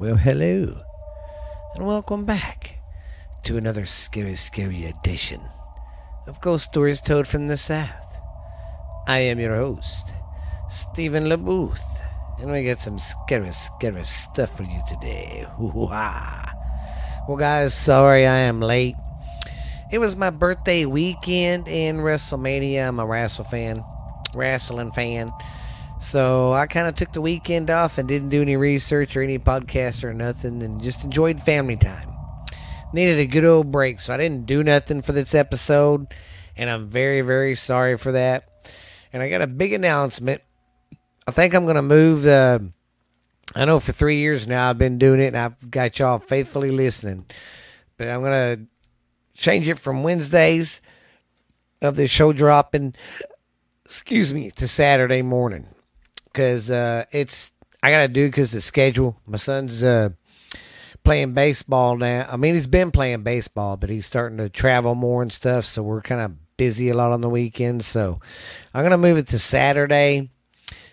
Well, hello, and welcome back to another scary, scary edition of Ghost Stories Told from the South. I am your host, Stephen LeBooth, and we got some scary, scary stuff for you today. Hoo-ha. Well, guys, sorry I am late. It was my birthday weekend in WrestleMania. I'm a wrestle fan, wrestling fan. So I kind of took the weekend off and didn't do any research or any podcast or nothing and just enjoyed family time. Needed a good old break, so I didn't do nothing for this episode, and I'm very, very sorry for that. And I got a big announcement. I think I'm going to move. Uh, I know for three years now I've been doing it, and I've got y'all faithfully listening. But I'm going to change it from Wednesdays of the show dropping, excuse me, to Saturday morning because uh, it's I gotta do because the schedule. My son's uh, playing baseball now. I mean, he's been playing baseball, but he's starting to travel more and stuff. So we're kind of busy a lot on the weekends. So I'm gonna move it to Saturday.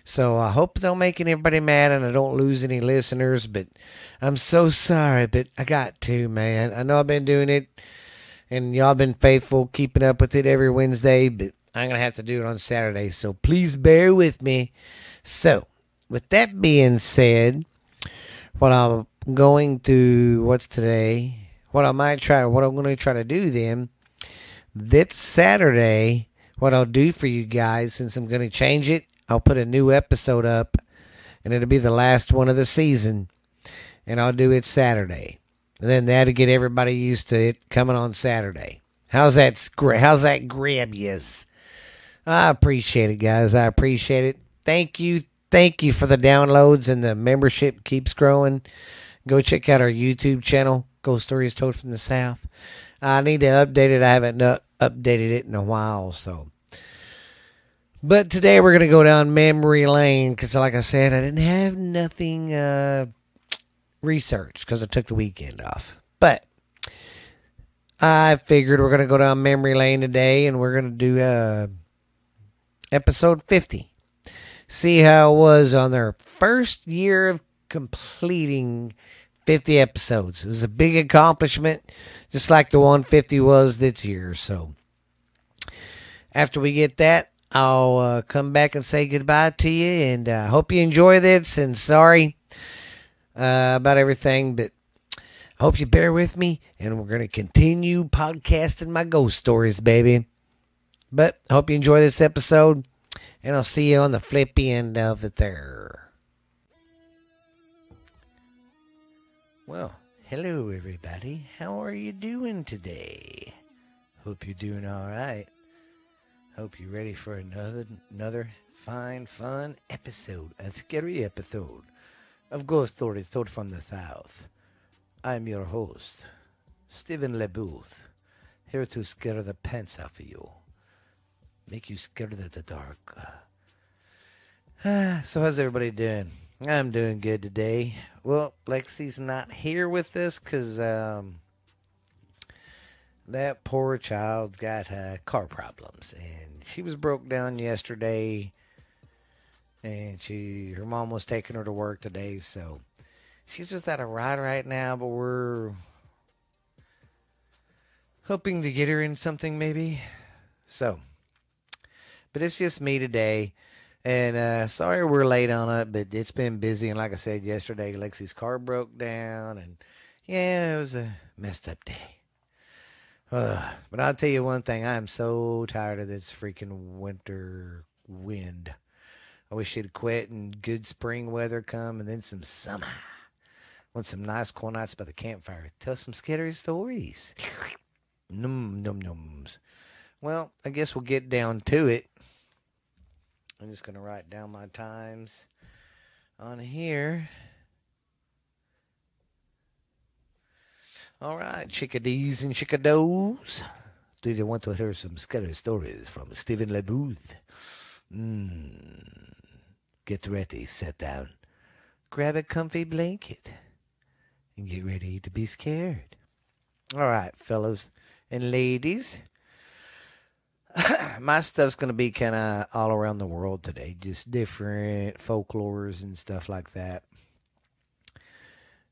So I hope don't make anybody mad and I don't lose any listeners. But I'm so sorry, but I got to, man. I know I've been doing it, and y'all been faithful, keeping up with it every Wednesday. But I'm gonna have to do it on Saturday. So please bear with me. So, with that being said, what I'm going to what's today? What I might try, what I'm going to try to do then, this Saturday, what I'll do for you guys, since I'm going to change it, I'll put a new episode up, and it'll be the last one of the season, and I'll do it Saturday. And then that'll get everybody used to it coming on Saturday. How's that? How's that grab yes? I appreciate it, guys. I appreciate it thank you, thank you for the downloads and the membership keeps growing. Go check out our YouTube channel, Ghost Stories Told from the South. I need to update it. I haven't updated it in a while, so. But today we're gonna go down memory lane because, like I said, I didn't have nothing uh, researched because I took the weekend off. But I figured we're gonna go down memory lane today, and we're gonna do uh, episode fifty see how it was on their first year of completing 50 episodes. It was a big accomplishment, just like the 150 was this year. So after we get that, I'll uh, come back and say goodbye to you. And I uh, hope you enjoy this. And sorry uh, about everything, but I hope you bear with me. And we're going to continue podcasting my ghost stories, baby. But I hope you enjoy this episode and I'll see you on the flippy end of it there. Well, hello everybody. How are you doing today? Hope you're doing all right. Hope you're ready for another another fine, fun episode, a scary episode of Ghost Stories Told from the South. I'm your host, Stephen LeBooth, here to scare the pants off of you make you scared of the dark. Uh, so how's everybody doing? I'm doing good today. Well, Lexi's not here with us because um, that poor child's got uh, car problems, and she was broke down yesterday, and she her mom was taking her to work today, so she's without a ride right now. But we're hoping to get her in something maybe. So but it's just me today. And uh, sorry we're late on it, but it's been busy. And like I said yesterday, Lexi's car broke down, and yeah, it was a messed up day. Uh, but I'll tell you one thing: I am so tired of this freaking winter wind. I wish it'd quit and good spring weather come, and then some summer. Want some nice cool nights by the campfire. Tell some scary stories. num num nums. Well, I guess we'll get down to it. I'm just going to write down my times on here. All right, chickadees and chickadoes. Do you want to hear some scary stories from Stephen LeBooth? Mm. Get ready, sit down, grab a comfy blanket, and get ready to be scared. All right, fellas and ladies. my stuff's going to be kind of all around the world today, just different folklores and stuff like that.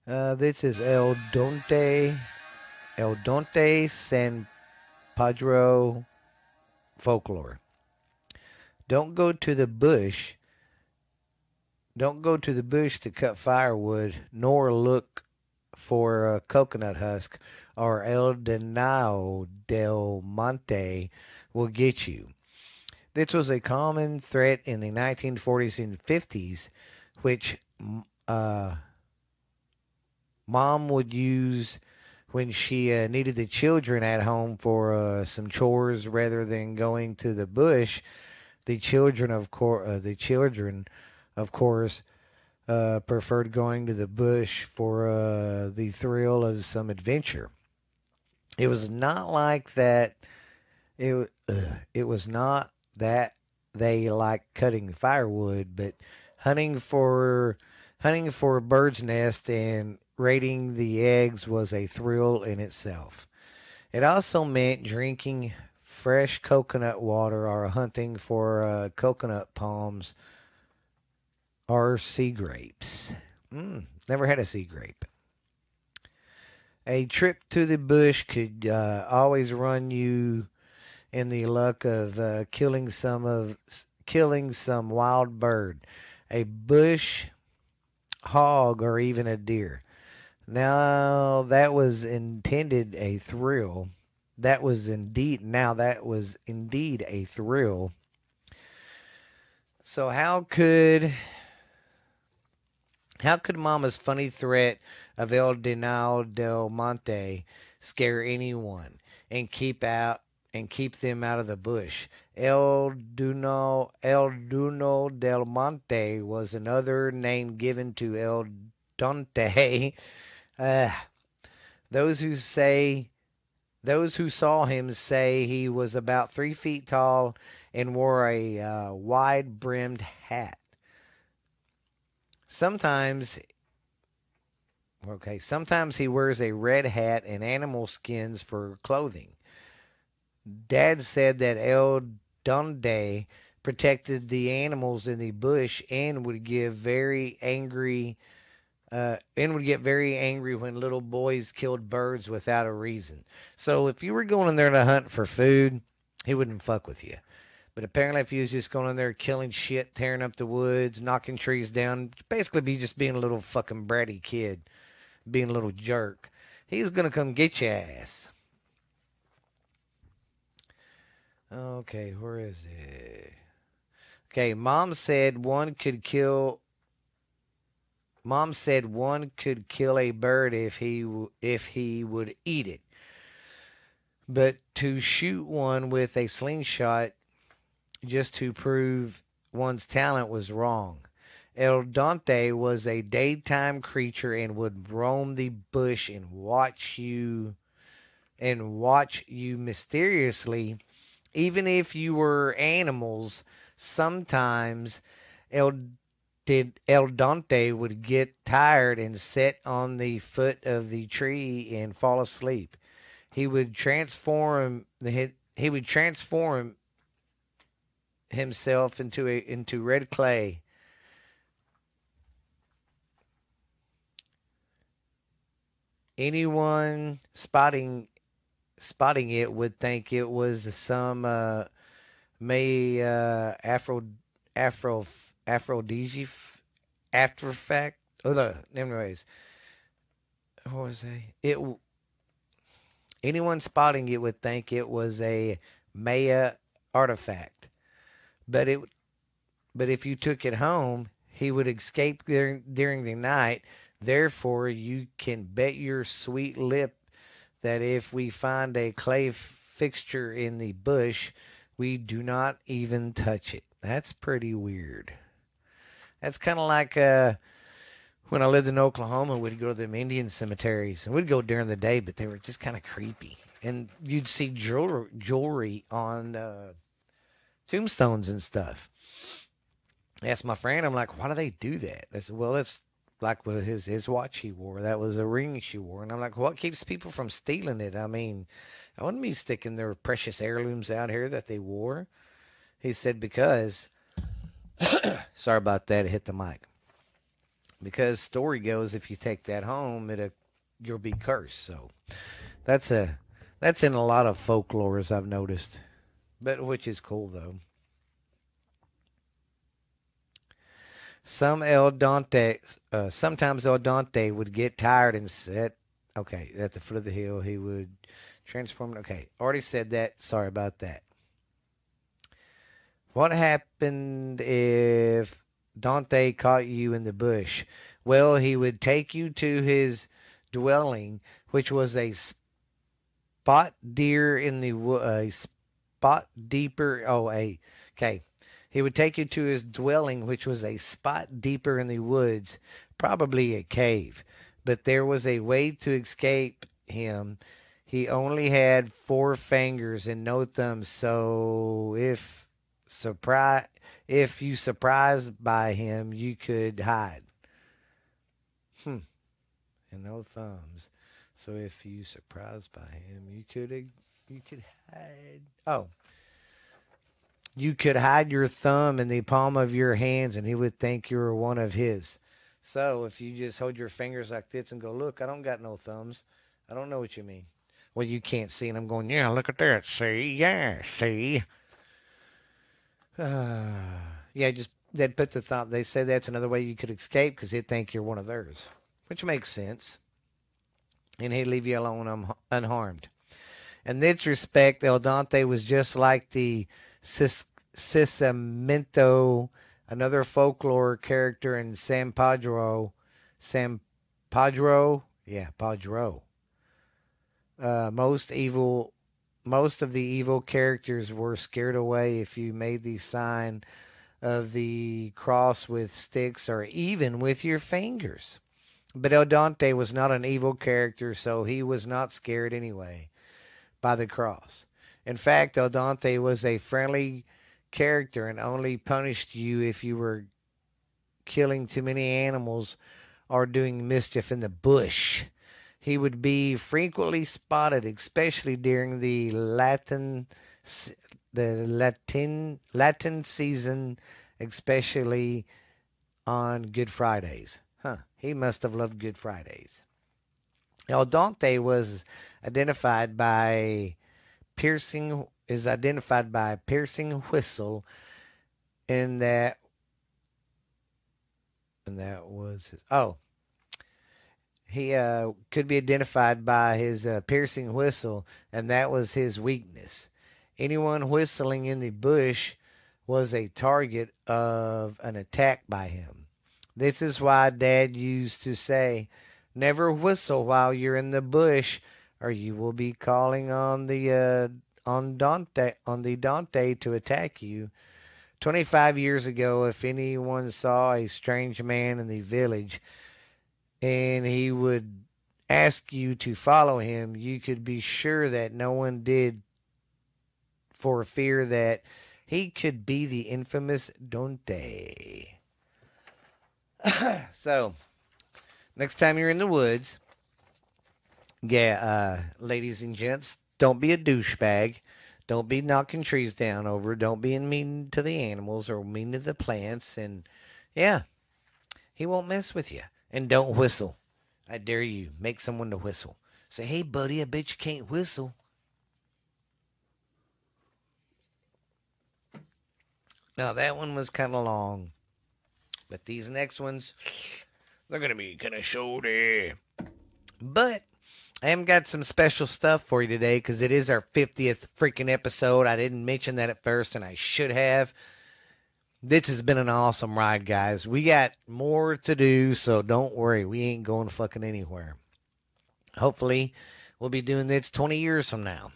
Uh, this is El Donte, El Donte San Pedro folklore. Don't go to the bush. Don't go to the bush to cut firewood, nor look for a coconut husk, or El Denao del Monte will get you. This was a common threat in the 1940s and 50s, which uh, mom would use when she uh, needed the children at home for uh, some chores rather than going to the bush. The children, of course, uh, the children, of course, uh, preferred going to the bush for uh, the thrill of some adventure. It was not like that. It it was not that they liked cutting firewood, but hunting for hunting for a bird's nest and raiding the eggs was a thrill in itself. It also meant drinking fresh coconut water or hunting for uh, coconut palms or sea grapes. Mm, never had a sea grape. A trip to the bush could uh, always run you in the luck of uh, killing some of killing some wild bird, a bush hog, or even a deer. Now that was intended a thrill. That was indeed now that was indeed a thrill. So how could how could Mama's funny threat of El Denao del Monte scare anyone and keep out and keep them out of the bush? El Duno El Duno del Monte was another name given to El Dante uh, those who say, those who saw him say he was about three feet tall and wore a uh, wide brimmed hat. Sometimes, okay, sometimes he wears a red hat and animal skins for clothing. Dad said that El Donde protected the animals in the bush and would give very angry uh, and would get very angry when little boys killed birds without a reason. So if you were going in there to hunt for food, he wouldn't fuck with you. But apparently, if you was just going in there killing shit, tearing up the woods, knocking trees down, basically be just being a little fucking bratty kid, being a little jerk, he's gonna come get your ass. Okay, where is it? Okay, mom said one could kill Mom said one could kill a bird if he if he would eat it. But to shoot one with a slingshot just to prove one's talent was wrong. El Dante was a daytime creature and would roam the bush and watch you and watch you mysteriously even if you were animals sometimes El did El Dante would get tired and sit on the foot of the tree and fall asleep. He would transform he would transform himself into a into red clay. Anyone spotting spotting it would think it was some uh, may uh, Afro Afro Aphrodisiac after fact. Oh no, anyways, what was I? It anyone spotting it would think it was a Maya artifact, but it but if you took it home, he would escape during during the night. Therefore, you can bet your sweet lip that if we find a clay fixture in the bush, we do not even touch it. That's pretty weird. That's kind of like uh, when I lived in Oklahoma, we'd go to them Indian cemeteries, and we'd go during the day, but they were just kind of creepy. And you'd see jewelry, jewelry on uh, tombstones and stuff. I asked my friend, I'm like, why do they do that? I said, well, that's like with his his watch he wore. That was a ring she wore, and I'm like, what keeps people from stealing it? I mean, I wouldn't be sticking their precious heirlooms out here that they wore. He said because Sorry about that. It hit the mic. because story goes if you take that home, it you'll be cursed. So that's a that's in a lot of folklores I've noticed, but which is cool though. Some El Dante, uh, sometimes El Dante would get tired and sit. Okay, at the foot of the hill, he would transform. Okay, already said that. Sorry about that. What happened if Dante caught you in the bush? Well, he would take you to his dwelling, which was a spot deer in the a spot deeper. Oh, a okay. He would take you to his dwelling, which was a spot deeper in the woods, probably a cave. But there was a way to escape him. He only had four fingers and no thumbs, so if surprise if you surprised by him, you could hide. Hmm. And no thumbs. So if you surprised by him, you could you could hide. Oh, you could hide your thumb in the palm of your hands and he would think you were one of his. So if you just hold your fingers like this and go, Look, I don't got no thumbs, I don't know what you mean. Well, you can't see, and I'm going, Yeah, look at that. See? Yeah, see? Uh, yeah, just they'd put the thought, they say that's another way you could escape because he'd think you're one of theirs, which makes sense. And he'd leave you alone un- unharmed. In this respect, El Dante was just like the Cisamento, another folklore character in San Pedro. San Pedro, Yeah, Padro. Uh, most evil, most of the evil characters were scared away if you made the sign of the cross with sticks or even with your fingers. But El Dante was not an evil character, so he was not scared anyway by the cross. In fact, El Dante was a friendly character and only punished you if you were killing too many animals or doing mischief in the bush. He would be frequently spotted, especially during the Latin the Latin Latin season, especially on Good Fridays. Huh. He must have loved Good Fridays. El Dante was identified by piercing is identified by a piercing whistle and that and that was his, oh he uh, could be identified by his uh, piercing whistle and that was his weakness. Anyone whistling in the bush was a target of an attack by him. This is why dad used to say never whistle while you're in the bush or you will be calling on the uh, on Dante on the Dante to attack you. Twenty five years ago, if anyone saw a strange man in the village and he would ask you to follow him, you could be sure that no one did for fear that he could be the infamous Dante. so, next time you're in the woods, yeah, uh, ladies and gents, don't be a douchebag. Don't be knocking trees down over. Don't be mean to the animals or mean to the plants. And yeah, he won't mess with you. And don't whistle. I dare you. Make someone to whistle. Say, hey, buddy, I bet you can't whistle. Now, that one was kind of long. But these next ones, they're going to be kind of shorty. But I haven't got some special stuff for you today because it is our 50th freaking episode. I didn't mention that at first, and I should have. This has been an awesome ride, guys. We got more to do, so don't worry. We ain't going fucking anywhere. Hopefully, we'll be doing this 20 years from now.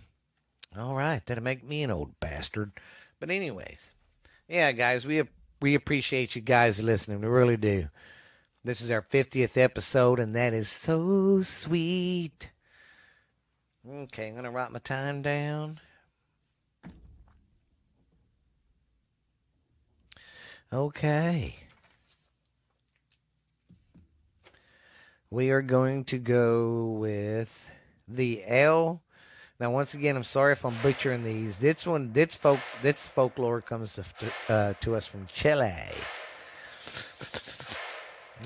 All right, that'll make me an old bastard. But anyways, yeah, guys, we we appreciate you guys listening. We really do. This is our 50th episode, and that is so sweet. Okay, I'm going to write my time down. Okay. We are going to go with the L. Now, once again, I'm sorry if I'm butchering these. This one, this folk, this folklore comes to, uh, to us from Chile.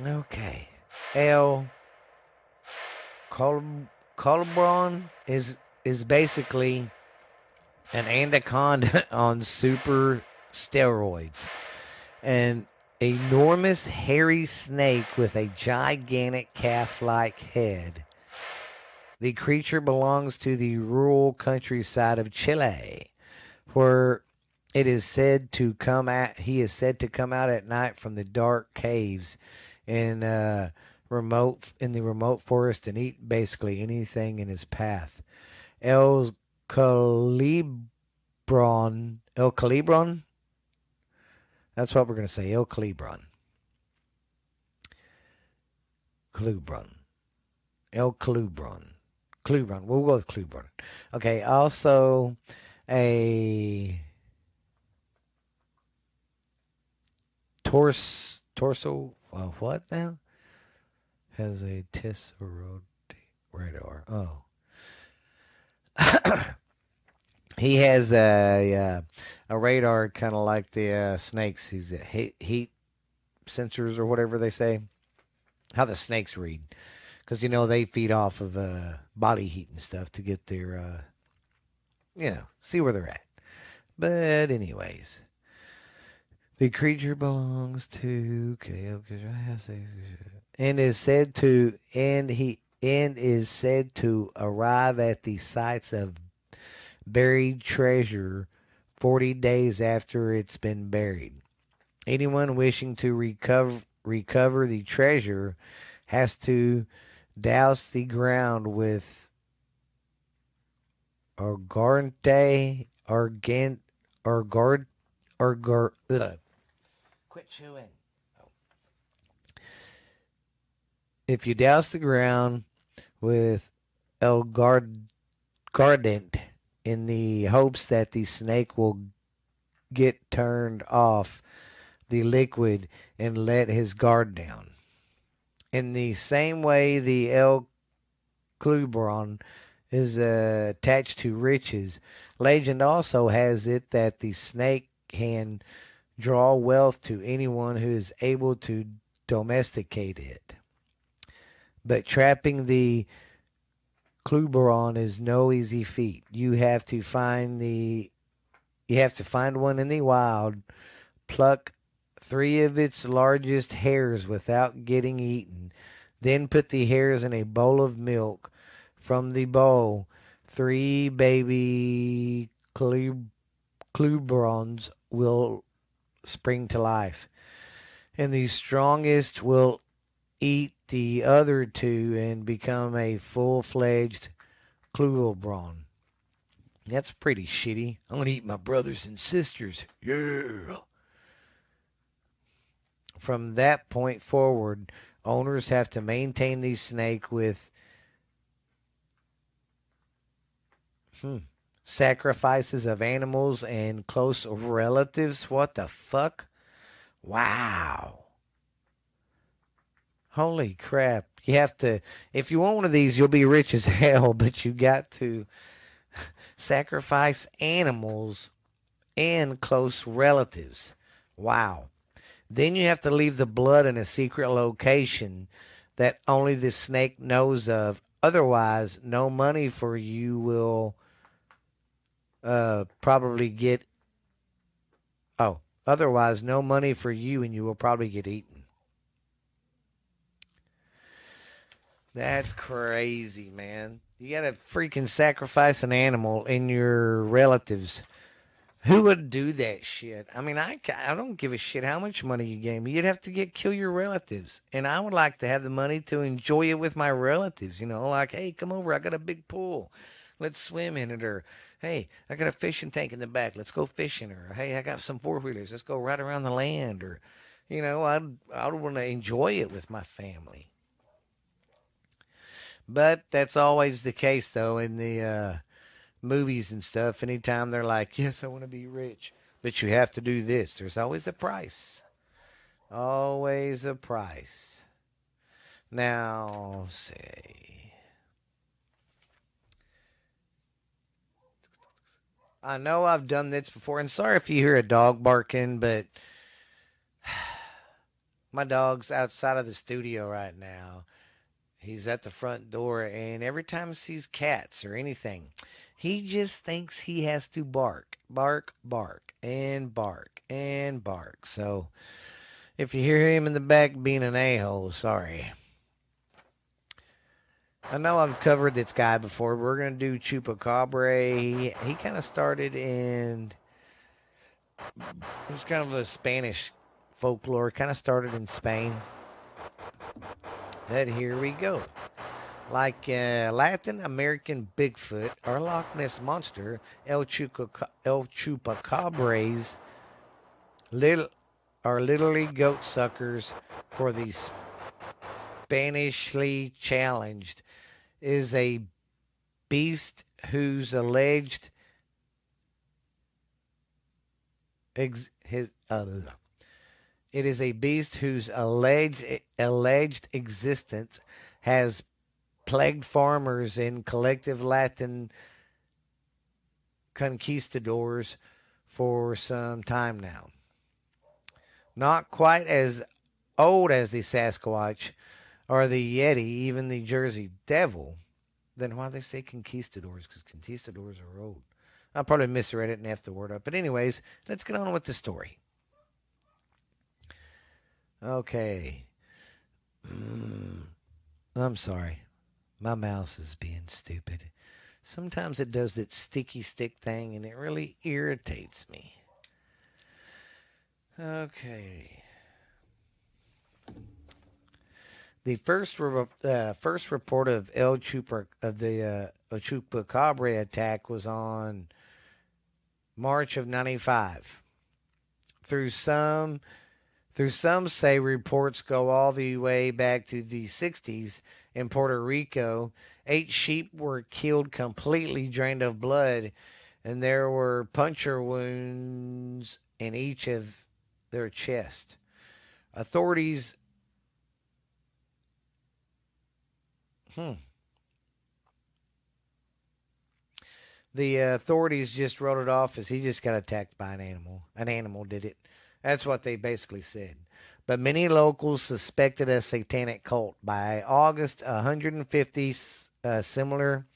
Okay. L. Col- Colobron is is basically an anaconda on super steroids. An enormous hairy snake with a gigantic calf like head. The creature belongs to the rural countryside of Chile, where it is said to come at he is said to come out at night from the dark caves in uh, remote in the remote forest and eat basically anything in his path. El Calibron El Calibron that's what we're going to say. El Calibron. Calubron. El Calubron. Calubron. We'll go with Calubron. Okay. Also, a torso. Torso. Uh, what now? Has a tesseract radar. Oh. he has a uh, a radar kind of like the uh, snakes. He's a heat, heat sensors or whatever they say. How the snakes read, because you know they feed off of uh, body heat and stuff to get their, uh, you know, see where they're at. But anyways, the creature belongs to okay, and is said to and he and is said to arrive at the sites of buried treasure 40 days after it's been buried. Anyone wishing to recover recover the treasure has to douse the ground with argante argant argard argar quit chewing if you douse the ground with el gard gardent in the hopes that the snake will get turned off the liquid and let his guard down. In the same way, the El Clubron is uh, attached to riches. Legend also has it that the snake can draw wealth to anyone who is able to domesticate it. But trapping the Kluberon is no easy feat. You have to find the you have to find one in the wild, pluck three of its largest hairs without getting eaten, then put the hairs in a bowl of milk. From the bowl, three baby kluberons will spring to life, and the strongest will eat the other two and become a full fledged Klugelbraun. That's pretty shitty. I'm going to eat my brothers and sisters. Yeah. From that point forward, owners have to maintain the snake with hmm, sacrifices of animals and close relatives. What the fuck? Wow. Holy crap. You have to, if you want one of these, you'll be rich as hell, but you got to sacrifice animals and close relatives. Wow. Then you have to leave the blood in a secret location that only the snake knows of. Otherwise, no money for you will uh, probably get. Oh, otherwise, no money for you and you will probably get eaten. That's crazy, man. You gotta freaking sacrifice an animal in your relatives. Who would do that shit? I mean, I, I don't give a shit how much money you gave me. You'd have to get kill your relatives, and I would like to have the money to enjoy it with my relatives. You know, like, hey, come over. I got a big pool. Let's swim in it. Or hey, I got a fishing tank in the back. Let's go fishing. Or hey, I got some four wheelers. Let's go right around the land. Or you know, I'd I would want to enjoy it with my family. But that's always the case, though, in the uh, movies and stuff. Anytime they're like, yes, I want to be rich, but you have to do this, there's always a price. Always a price. Now, say. I know I've done this before, and sorry if you hear a dog barking, but My dog's outside of the studio right now. He's at the front door, and every time he sees cats or anything, he just thinks he has to bark, bark, bark, and bark, and bark. So if you hear him in the back being an a hole, sorry. I know I've covered this guy before. We're going to do Chupacabra. He, he kind of started in. It was kind of a Spanish folklore. Kind of started in Spain. But here we go. Like uh, Latin American Bigfoot or Loch Ness Monster, El, El Chupacabras little, are literally goat suckers for the Spanishly challenged is a beast whose alleged ex, his uh, it is a beast whose alleged alleged existence has plagued farmers in collective Latin conquistadors for some time now. Not quite as old as the Sasquatch, or the Yeti, even the Jersey Devil, then why they say conquistadors? Because conquistadors are old. I probably misread it and effed the word up. But anyways, let's get on with the story. Okay. Mm, I'm sorry. My mouse is being stupid. Sometimes it does that sticky stick thing and it really irritates me. Okay. The first re- uh, first report of El Chupa of the uh, Chupacabra attack was on March of '95. Through some, through some say reports go all the way back to the '60s in Puerto Rico. Eight sheep were killed completely drained of blood, and there were puncture wounds in each of their chest. Authorities Hmm. The uh, authorities just wrote it off as he just got attacked by an animal. An animal did it. That's what they basically said. But many locals suspected a satanic cult. By August, 150 uh, similar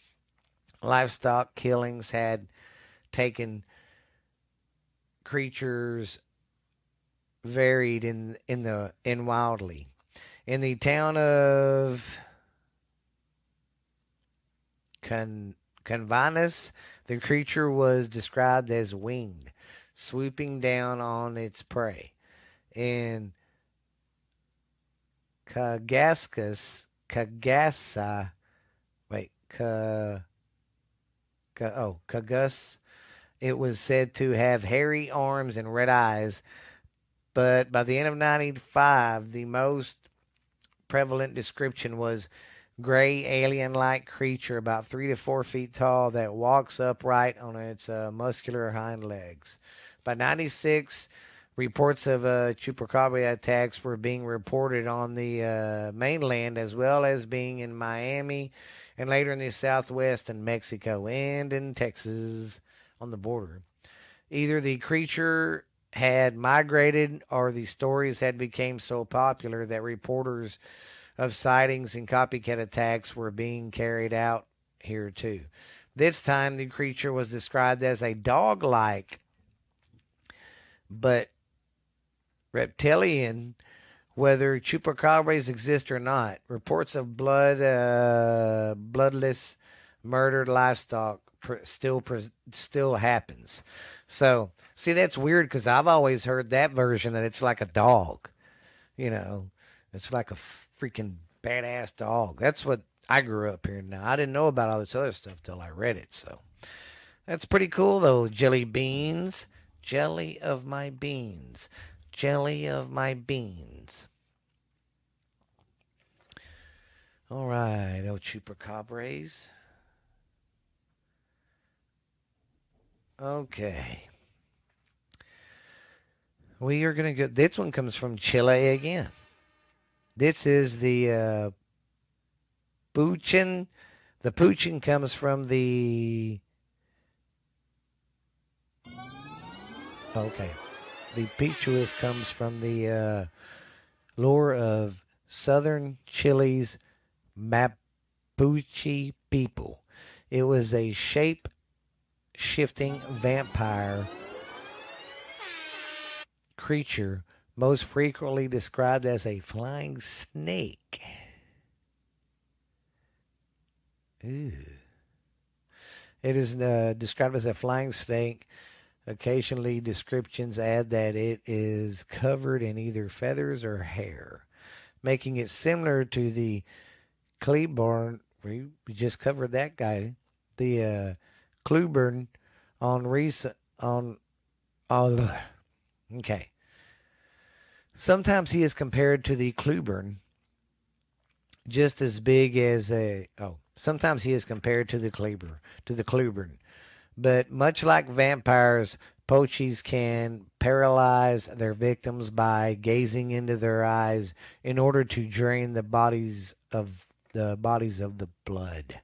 livestock killings had taken creatures varied in in the in wildly in the town of Con- the creature was described as winged, swooping down on its prey. In Kagaskas, Kagasa, wait, Ka, oh, Kagus, it was said to have hairy arms and red eyes, but by the end of 95, the most prevalent description was gray alien like creature about three to four feet tall that walks upright on its uh, muscular hind legs. By 96, reports of uh, chupacabra attacks were being reported on the uh, mainland as well as being in Miami and later in the southwest in Mexico and in Texas on the border. Either the creature had migrated or the stories had become so popular that reporters of sightings and copycat attacks were being carried out here too. This time, the creature was described as a dog like but reptilian, whether chupacabras exist or not. Reports of blood, uh, bloodless, murdered livestock still still happens. So, see, that's weird because I've always heard that version that it's like a dog. You know, it's like a freaking badass dog. That's what I grew up here. Now I didn't know about all this other stuff till I read it. So that's pretty cool, though. Jelly beans, jelly of my beans, jelly of my beans. All right, El Chupacabras. Okay. We are going to go. This one comes from Chile again. This is the uh, Puchin. The Puchin comes from the. Okay. The Pichuas comes from the uh, lore of southern Chile's Mapuche people. It was a shape shifting vampire creature most frequently described as a flying snake. Ooh. It is uh, described as a flying snake. Occasionally, descriptions add that it is covered in either feathers or hair, making it similar to the Kleborn. We just covered that guy, the uh, on recent on all. Uh, okay. Sometimes he is compared to the Kluburn, just as big as a oh Sometimes he is compared to the Kleber, to the Kluburn. But much like vampires, poachies can paralyze their victims by gazing into their eyes in order to drain the bodies of the bodies of the blood.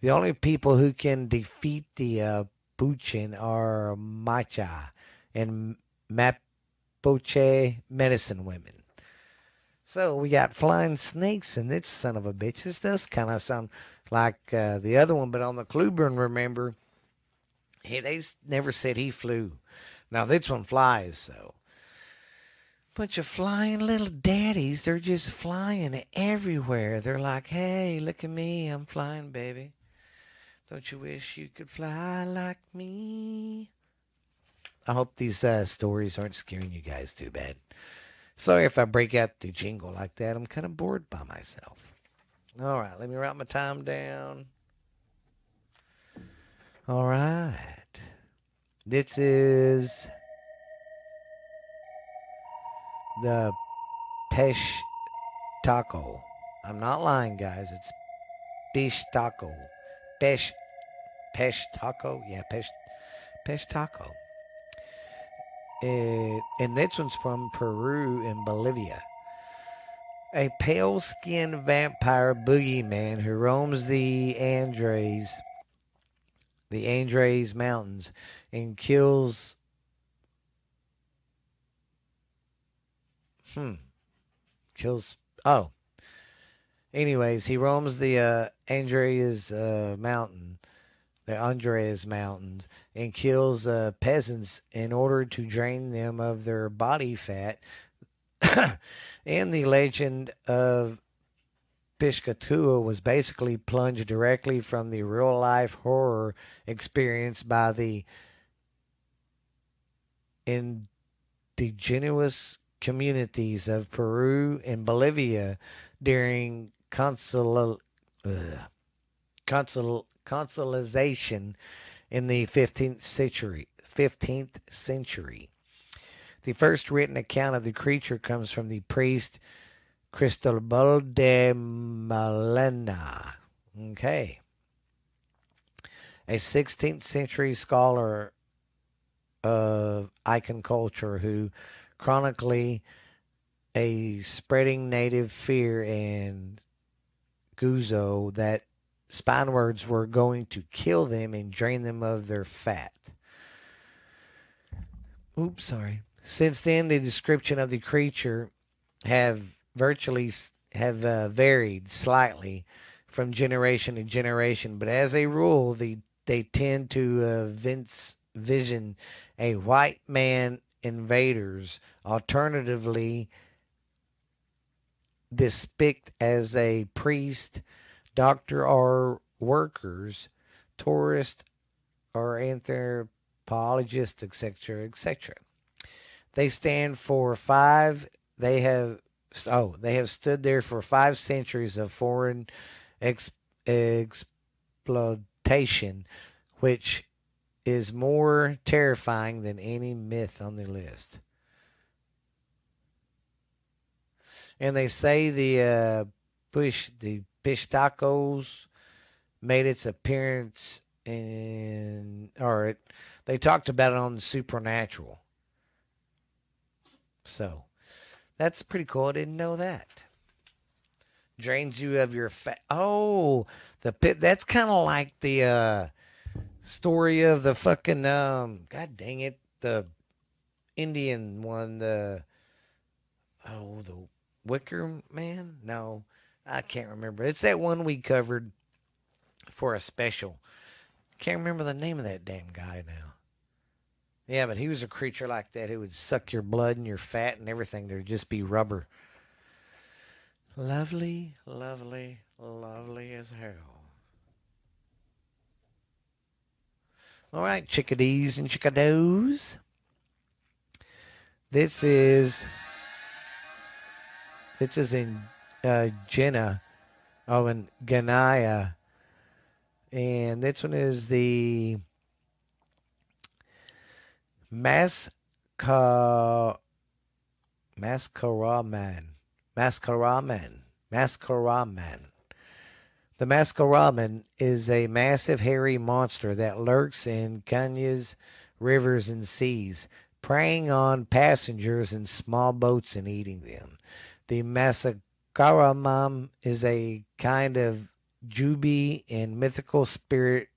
The only people who can defeat the uh, are Macha and Mapoche medicine women. So we got flying snakes and this son of a bitch. This does kind of sound like uh, the other one, but on the Kluburn, remember, he, they never said he flew. Now this one flies, so. Bunch of flying little daddies. They're just flying everywhere. They're like, hey, look at me. I'm flying, baby. Don't you wish you could fly like me? I hope these uh, stories aren't scaring you guys too bad. Sorry if I break out the jingle like that. I'm kind of bored by myself. All right, let me write my time down. All right. This is the Pesh Taco. I'm not lying, guys. It's Pesh Taco. Pesh Pesh Taco? Yeah, Pesh Pesh Taco. It, and this one's from Peru and Bolivia. A pale skinned vampire boogeyman who roams the Andes, the Andes Mountains, and kills. Hmm. Kills. Oh. Anyways, he roams the uh, Andreas uh, Mountain the Andres Mountains and kills uh, peasants in order to drain them of their body fat. and the legend of Piscatua was basically plunged directly from the real life horror experienced by the indigenous communities of Peru and Bolivia during uh, consul, consolization in the 15th century. 15th century. The first written account of the creature comes from the priest Cristobal de Malena. Okay. A 16th century scholar of icon culture who chronically a spreading native fear and guzo that Spaniards were going to kill them and drain them of their fat. Oops, sorry. Since then, the description of the creature have virtually have uh, varied slightly from generation to generation, but as a rule, the, they tend to uh, vince, vision a white man invaders, alternatively depicted as a priest doctor or workers, tourist, or anthropologist, etc., etc. They stand for five. They have oh, they have stood there for five centuries of foreign ex, exploitation, which is more terrifying than any myth on the list. And they say the uh, push the fish tacos made its appearance in, or it, they talked about it on the Supernatural. So that's pretty cool. I didn't know that. Drains you of your fat. Oh, the pit. That's kind of like the uh, story of the fucking um. God dang it, the Indian one. The oh the Wicker Man? No, I can't remember. It's that one we covered for a special. Can't remember the name of that damn guy now. Yeah, but he was a creature like that who would suck your blood and your fat and everything. There'd just be rubber. Lovely, lovely, lovely as hell. All right, chickadees and chickadoes. This is this is in uh, Jenna, oh, in Ganaya, and this one is the Masca Mascaraman. Mascaraman. Mascaraman. The Mascaraman is a massive hairy monster that lurks in canyons, rivers, and seas, preying on passengers in small boats and eating them. The Mascaraman is a kind of Jubi and mythical spirit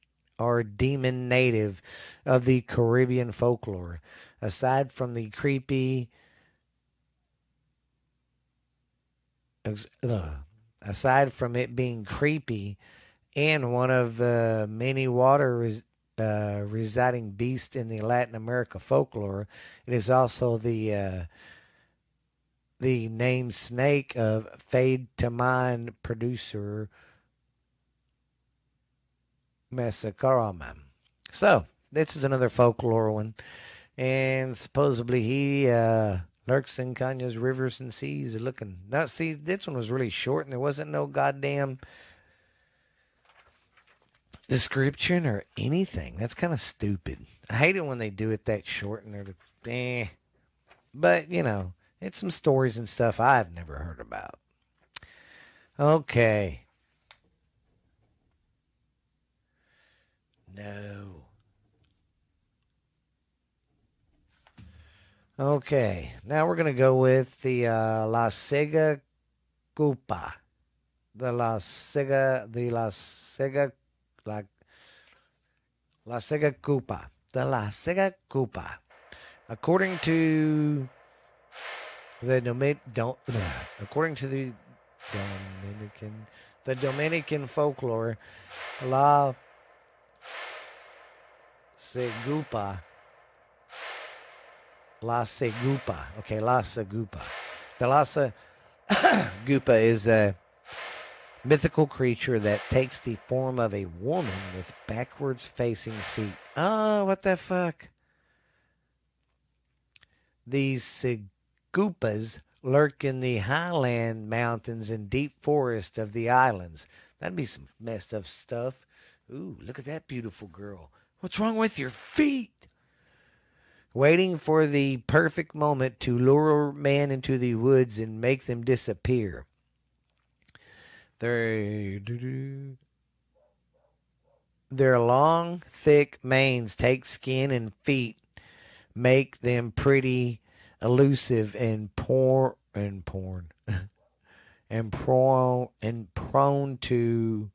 or demon native of the Caribbean folklore. Aside from the creepy, uh, aside from it being creepy and one of uh, many water res- uh, residing beasts in the Latin America folklore, it is also the uh, the name snake of Fade to Mind producer Masakaraman. So, this is another folklore one. And supposedly he uh, lurks in Kanya's rivers and seas looking. Now, see, this one was really short and there wasn't no goddamn description or anything. That's kind of stupid. I hate it when they do it that short and they're eh. But, you know, it's some stories and stuff I've never heard about. Okay. No. Okay, now we're going to go with the uh, La Sega Cupa. The La Sega, the La Sega, La, La Sega Cupa. The La Sega Cupa. According to the don't, according to the Dominican, the Dominican folklore, La Segupa. La Segupa. Okay, La Segupa. The La Segupa is a mythical creature that takes the form of a woman with backwards facing feet. Oh, what the fuck? These Segupas lurk in the highland mountains and deep forest of the islands. That'd be some messed up stuff. Ooh, look at that beautiful girl. What's wrong with your feet? Waiting for the perfect moment to lure man into the woods and make them disappear. Their, their long, thick manes take skin and feet, make them pretty elusive and poor and porn and prone and prone to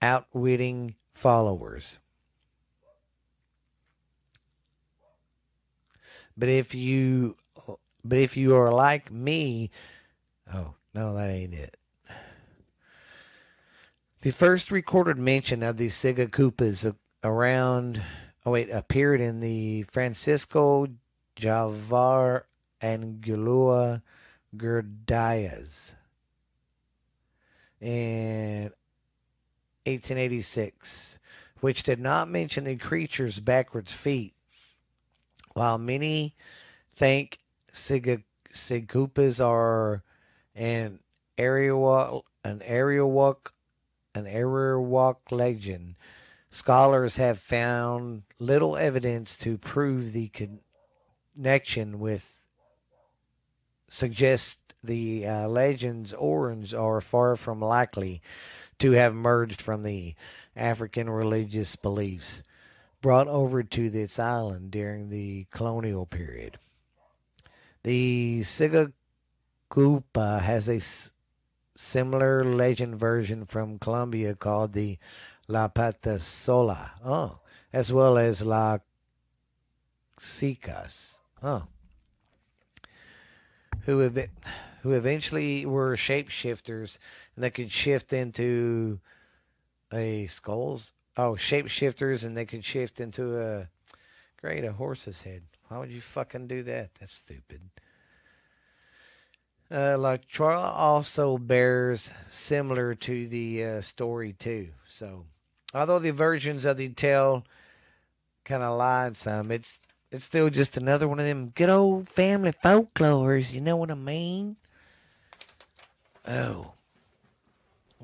outwitting followers. But if you, but if you are like me, oh no, that ain't it. The first recorded mention of the Siga Koopas around, oh wait, appeared in the Francisco Javar Angulua Gurdayas in 1886, which did not mention the creature's backwards feet while many think Sigkupas are an Arawak, an Arawak, an Arawak legend, scholars have found little evidence to prove the connection with suggest the uh, legend's origins are far from likely to have merged from the African religious beliefs brought over to this island during the colonial period. The Sigakupa has a s- similar legend version from Colombia called the La Pata Sola. Oh, as well as La Cicas. Oh. Who, ev- who eventually were shapeshifters and they could shift into a skulls. Oh, shapeshifters and they could shift into a great a horse's head. Why would you fucking do that? That's stupid. Uh, like Troy also bears similar to the uh, story too. So, although the versions of the tale kind of lied some, it's it's still just another one of them good old family folklores. You know what I mean? Oh.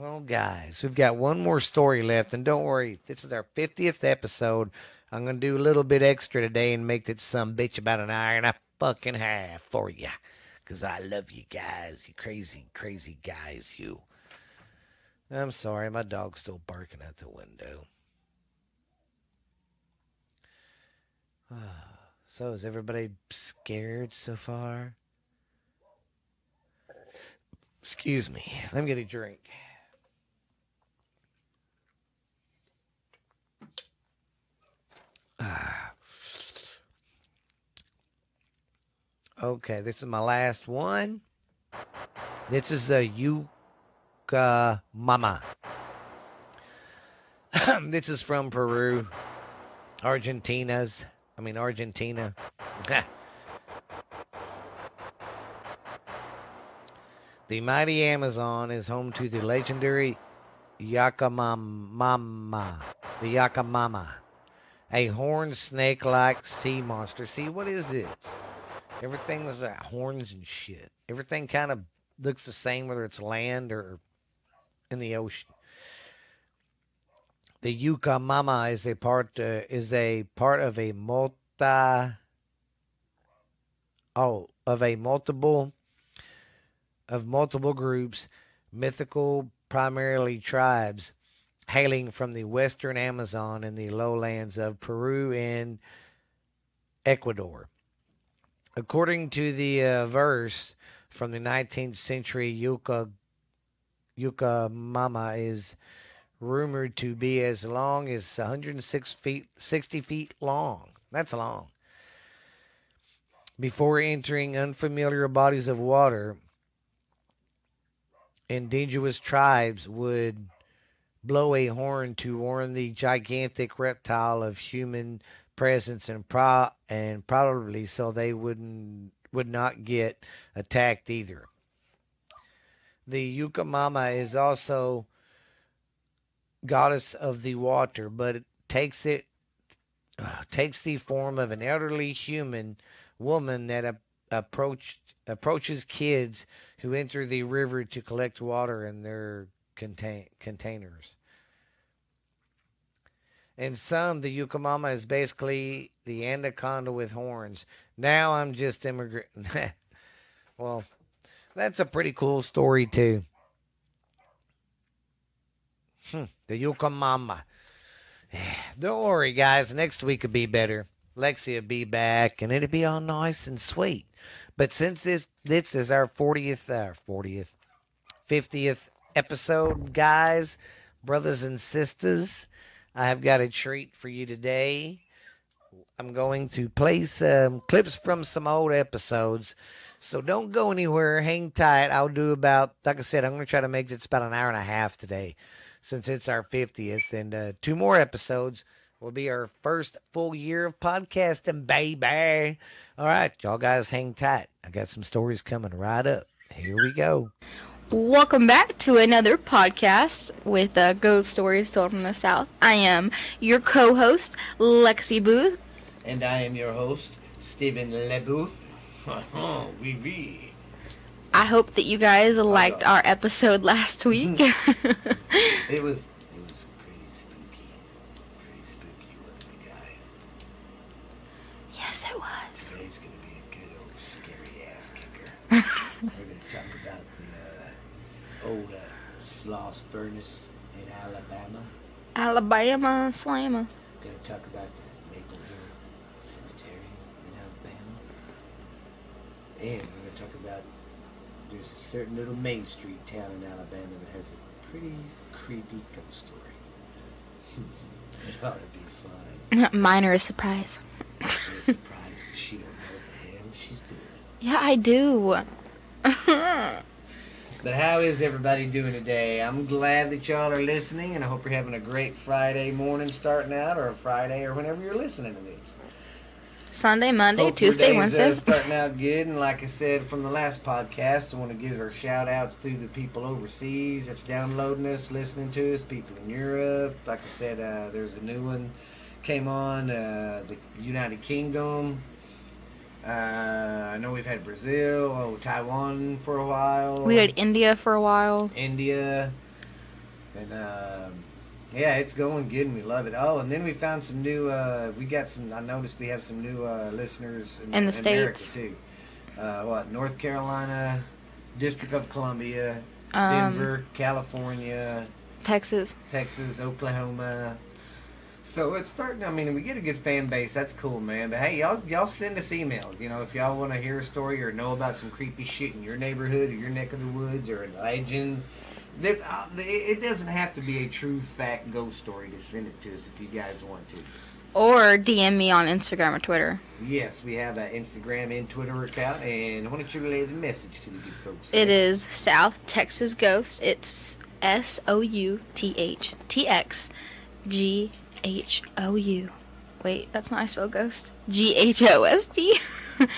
Well, guys, we've got one more story left, and don't worry, this is our 50th episode. I'm going to do a little bit extra today and make this some bitch about an hour and a fucking half for you. Because I love you guys, you crazy, crazy guys, you. I'm sorry, my dog's still barking at the window. So, is everybody scared so far? Excuse me. Let me get a drink. Okay, this is my last one. This is a Yucca Mama. this is from Peru, Argentina's. I mean, Argentina. the mighty Amazon is home to the legendary Yakamama. The Yakamama. A horned snake like sea monster. See, what is this? Everything was like horns and shit. Everything kind of looks the same, whether it's land or in the ocean. The Yucca Mama is a part uh, is a part of a multi oh of a multiple of multiple groups, mythical primarily tribes hailing from the western Amazon and the lowlands of Peru and Ecuador. According to the uh, verse from the 19th century, Yucca, Yucca Mama is rumored to be as long as 106 feet, 60 feet long. That's long. Before entering unfamiliar bodies of water, indigenous tribes would blow a horn to warn the gigantic reptile of human presence and pro- and probably so they wouldn't would not get attacked either. The Yucamama is also goddess of the water, but it takes it uh, takes the form of an elderly human woman that a, approach approaches kids who enter the river to collect water in their contain, containers. In some, the Yucamama is basically the anaconda with horns. Now I'm just immigrant. well, that's a pretty cool story too. Hmm, the Yucca Mama. Don't worry, guys. Next week will be better. Lexi will be back, and it'll be all nice and sweet. But since this this is our 40th, our 40th, 50th episode, guys, brothers and sisters, I have got a treat for you today. I'm going to play some clips from some old episodes. So don't go anywhere. Hang tight. I'll do about, like I said, I'm going to try to make this about an hour and a half today since it's our 50th. And uh, two more episodes will be our first full year of podcasting, baby. All right, y'all guys hang tight. I got some stories coming right up. Here we go. Welcome back to another podcast with uh, Ghost Stories Told from the South. I am your co host, Lexi Booth. And I am your host, Stephen LeBooth. oui, oui. I hope that you guys liked our episode last week. it was it was pretty spooky. Pretty spooky, wasn't it, guys? Yes, it was. Sloss furnace in Alabama. Alabama Slammer. Gonna talk about the Maple Hill Cemetery in Alabama. And we're gonna talk about there's a certain little Main Street town in Alabama that has a pretty creepy ghost story. it ought to be fun. Minor is surprise. surprise she don't know what the hell she's doing. Yeah, I do. But how is everybody doing today? I'm glad that y'all are listening, and I hope you're having a great Friday morning starting out, or a Friday, or whenever you're listening to these. Sunday, Monday, Hope Tuesday, Wednesday. Uh, starting out good, and like I said from the last podcast, I want to give our shout outs to the people overseas that's downloading us, listening to us, people in Europe. Like I said, uh, there's a new one came on, uh, the United Kingdom. Uh, I know we've had Brazil, oh Taiwan for a while. we had India for a while. India, and um, yeah, it's going good, and we love it. Oh, and then we found some new. Uh, we got some. I noticed we have some new uh, listeners in, In the America States. too. Uh, what North Carolina, District of Columbia, Um, Denver, California, Texas. Texas, Oklahoma. So it's starting. I mean, we get a good fan base. That's cool, man. But hey, y'all, y'all send us emails. You know, if y'all want to hear a story or know about some creepy shit in your neighborhood or your neck of the woods or a legend, that uh, it it doesn't have to be a true fact ghost story to send it to us if you guys want to. Or DM me on Instagram or Twitter. Yes, we have an Instagram and Twitter account, and why don't you relay the message to the good folks? It is South Texas Ghost. It's S O U T H T X G H O U. Wait, that's not how I spell ghost. G H O S T.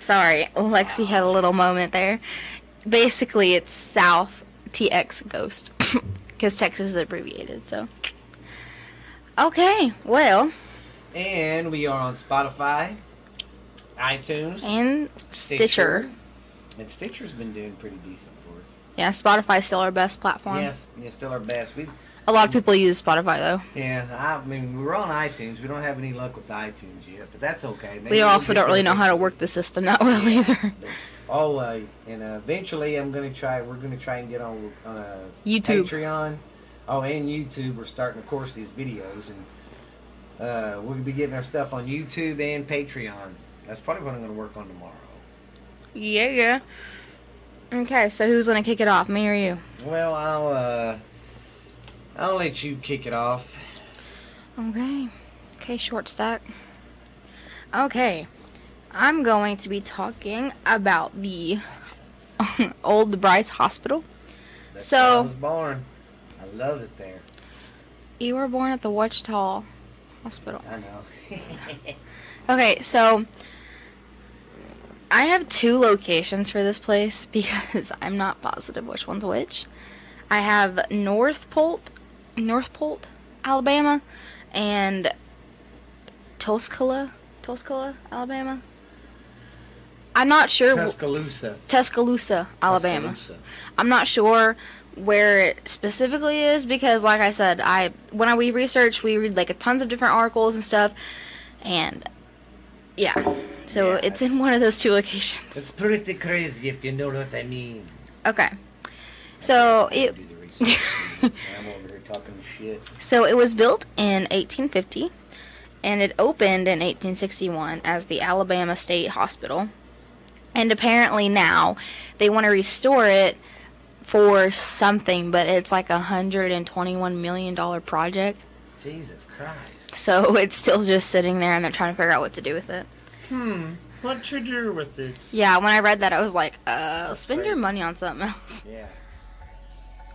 Sorry, Lexi had a little moment there. Basically, it's South TX Ghost because Texas is abbreviated. So, okay, well, And we are on Spotify, iTunes, and Stitcher. And Stitcher's been doing pretty decent for us. Yeah, Spotify's still our best platform. Yes, it's still our best. We, A lot of people use Spotify though. yeah, I mean, we're on iTunes. We don't have any luck with iTunes yet, but that's okay. Maybe We also don't really know how to work the system that well either. Oh, uh, and uh, eventually, I'm gonna try. We're gonna try and get on on a YouTube. Patreon. Oh, and YouTube. We're starting, of course, these videos, and uh, we'll be getting our stuff on YouTube and Patreon. That's probably what I'm gonna work on tomorrow. Yeah, yeah. Okay, so who's gonna kick it off, me or you? Well, I'll uh, I'll let you kick it off. Okay. Okay, short stack. Okay. I'm going to be talking about the um, Old Bryce Hospital. That's So- I was born. I love it there. You were born at the Wichita Hospital. I know. Okay, so I have two locations for this place because I'm not positive which one's which. I have Northport, Northport, Alabama, and Tuscaloosa, Tuscaloosa, Alabama. I'm not sure. Tuscaloosa. Tuscaloosa, Alabama. Tuscaloosa. I'm not sure where it specifically is because, like I said, I when I we research, we read like a tons of different articles and stuff, and yeah, so Yeah, it's in one of those two locations. It's pretty crazy if you know what I mean. Okay, so it shit. so it was built in 1850, and it opened in 1861 as the Alabama State Hospital, and apparently now they want to restore it for something, but it's like a hundred and twenty-one million dollar project. Jesus Christ. So it's still just sitting there and they're trying to figure out what to do with it. Hmm. What to do with this? Yeah, when I read that, I was like, uh, That's spend your money on something else. Yeah.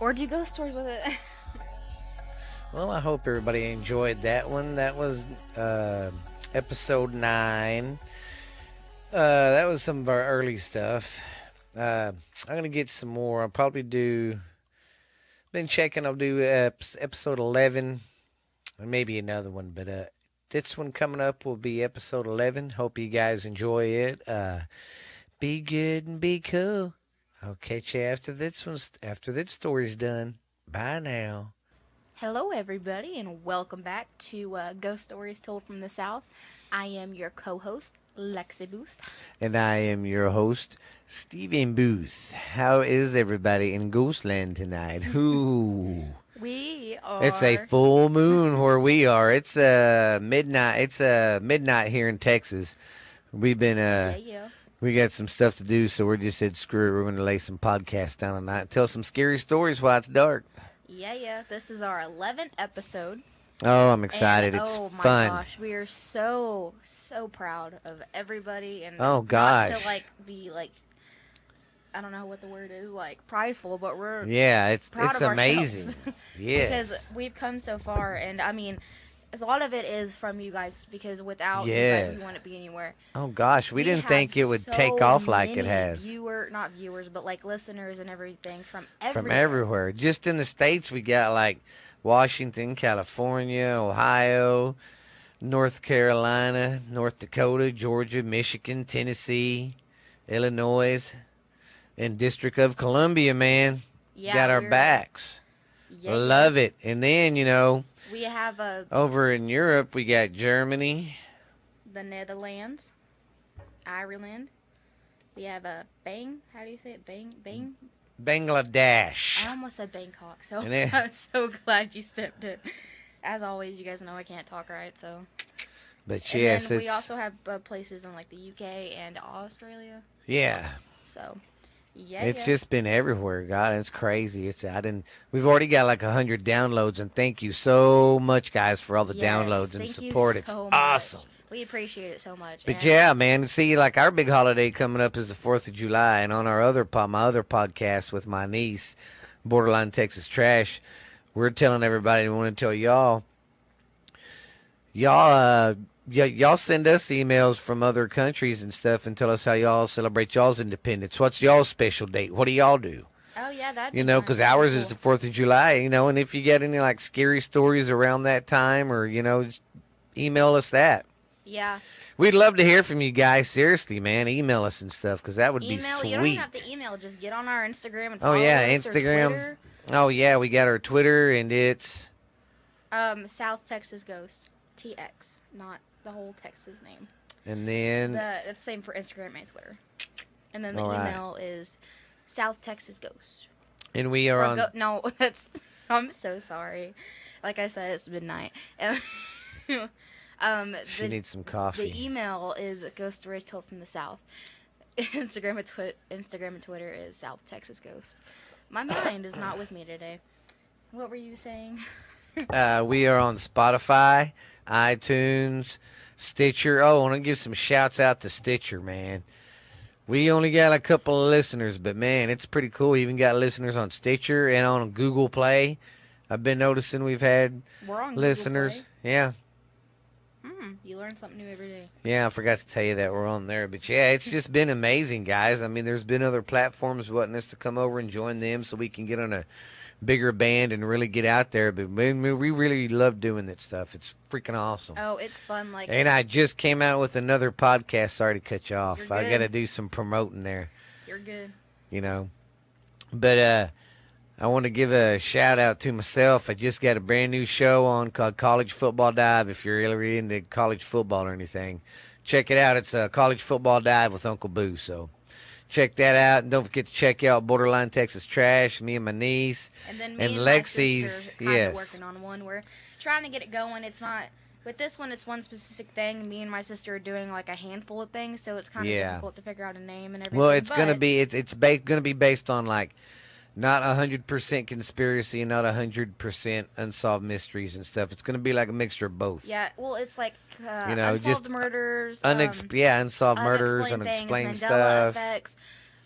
Or do ghost tours with it. Well, I hope everybody enjoyed that one. That was uh, episode nine. Uh, that was some of our early stuff. Uh, I'm gonna get some more. I'll probably do. Been checking. I'll do episode eleven, and maybe another one. But uh, this one coming up will be episode eleven. Hope you guys enjoy it. Uh, be good and be cool. I'll catch you after this one's after this story's done. Bye now. Hello, everybody, and welcome back to uh, Ghost Stories Told from the South. I am your co host, Lexi Booth. And I am your host, Stephen Booth. How is everybody in Ghostland tonight? Ooh. We are. It's a full moon where we are. It's uh midnight. It's uh midnight here in Texas. We've been Yeah, uh yeah. we got some stuff to do, so we're just said screw it. We're going to lay some podcasts down tonight, and tell some scary stories while it's dark. Yeah, yeah. This is our 11th episode. Oh, I'm excited. And, it's oh my fun. gosh, we are so so proud of everybody and Oh, gosh. to like be like I don't know what the word is like prideful, but we're Yeah, it's it's amazing. yes. because we've come so far, and I mean, a lot of it is from you guys because without you guys, Yes. we wouldn't be anywhere. oh gosh, we, didn't think it would so take off like it has. Viewer, not viewers, but like listeners and everything from from everywhere. everywhere. Just in the states, we got like Washington, California, Ohio, North Carolina, North Dakota, Georgia, Michigan, Tennessee, Illinois, and District of Columbia. Man, Yeah, got our backs. Yeah, Love it. And then you know, We have uh, over in Europe, we got Germany. the Netherlands, Ireland. We have a Bang. How do you say it? Bang, Bang. Bangladesh. I almost said Bangkok. So then- I'm so glad you stepped in. As always, you guys know I can't talk right. So But yes, we also have uh, places in like the UK and Australia. yeah. So yeah, It's yeah. just been everywhere. God, it's crazy. It's I didn't. We've already got like a hundred downloads, and thank you so much, guys, for all the Yes, downloads and support. It's so much. awesome. We appreciate it so much. But and yeah, man, see, like our big holiday coming up is the Fourth of July, and on our other pod, my other podcast with my niece, Borderline Texas Trash, we're telling everybody. We want to tell y'all, y'all, uh, y- y'all send us emails from other countries and stuff, and tell us how y'all celebrate y'all's independence. What's y'all's special date? What do y'all do? Oh yeah, that You know, because ours is the Fourth of July. You know, and if you get any like scary stories around that time, or you know, email us that. yeah. We'd love to hear from you guys. Seriously, man, email us and stuff because that would Email. be sweet. You don't have to email. Just get on our Instagram and oh follow yeah, Instagram. Oh yeah, we got our Twitter and it's Um, South Texas Ghost TX, not the whole Texas name. and The then it's the same for Instagram and Twitter. And then the All right. email is South Texas Ghost. and we are Or on. go, no, that's. I'm so sorry. Like I said, it's midnight. um, she the, needs some coffee. the email is Ghost Stories Told from the South. Instagram and twi- Instagram and Twitter is South Texas Ghost. My mind is not with me today. What were you saying? Uh, we are on Spotify, iTunes, Stitcher. Oh, I want to give some shouts out to Stitcher, man. We only got a couple of listeners, but man, it's pretty cool. We even got listeners on Stitcher and on Google Play. I've been noticing we've had listeners. Yeah, Hmm, you learn something new every day. Yeah, I forgot to tell you that we're on there. But yeah, it's just been amazing, guys. I mean, there's been other platforms wanting us to come over and join them so we can get on a bigger band and really get out there. But we, we really love doing that stuff. It's freaking awesome. Oh, it's fun. Like And I just came out with another podcast. Sorry to cut you off. I got to do some promoting there, you're good. you know. But uh I want to give a shout out to myself. I just got a brand new show on called College Football Dive. If you're really into college football or anything, check it out. It's a College Football Dive with Uncle Boo. So check that out. And don't forget to check out Borderline Texas Trash. Me and my niece. And then me And and, Lexi's, sister kind of yes. working on one. We're trying to get it going. It's not with this one. It's one specific thing. Me and my sister are doing like a handful of things, so it's kind of Yeah. difficult to figure out a name and everything. Well, it's gonna be it's it's ba- gonna be based on like not a hundred percent conspiracy and not a hundred percent unsolved mysteries and stuff. It's gonna be like a mixture of both. Yeah, well, it's like uh, You know, unsolved just murders, Unex- um, yeah, unsolved murders, unexplained unexplained things, Mandela stuff. effects,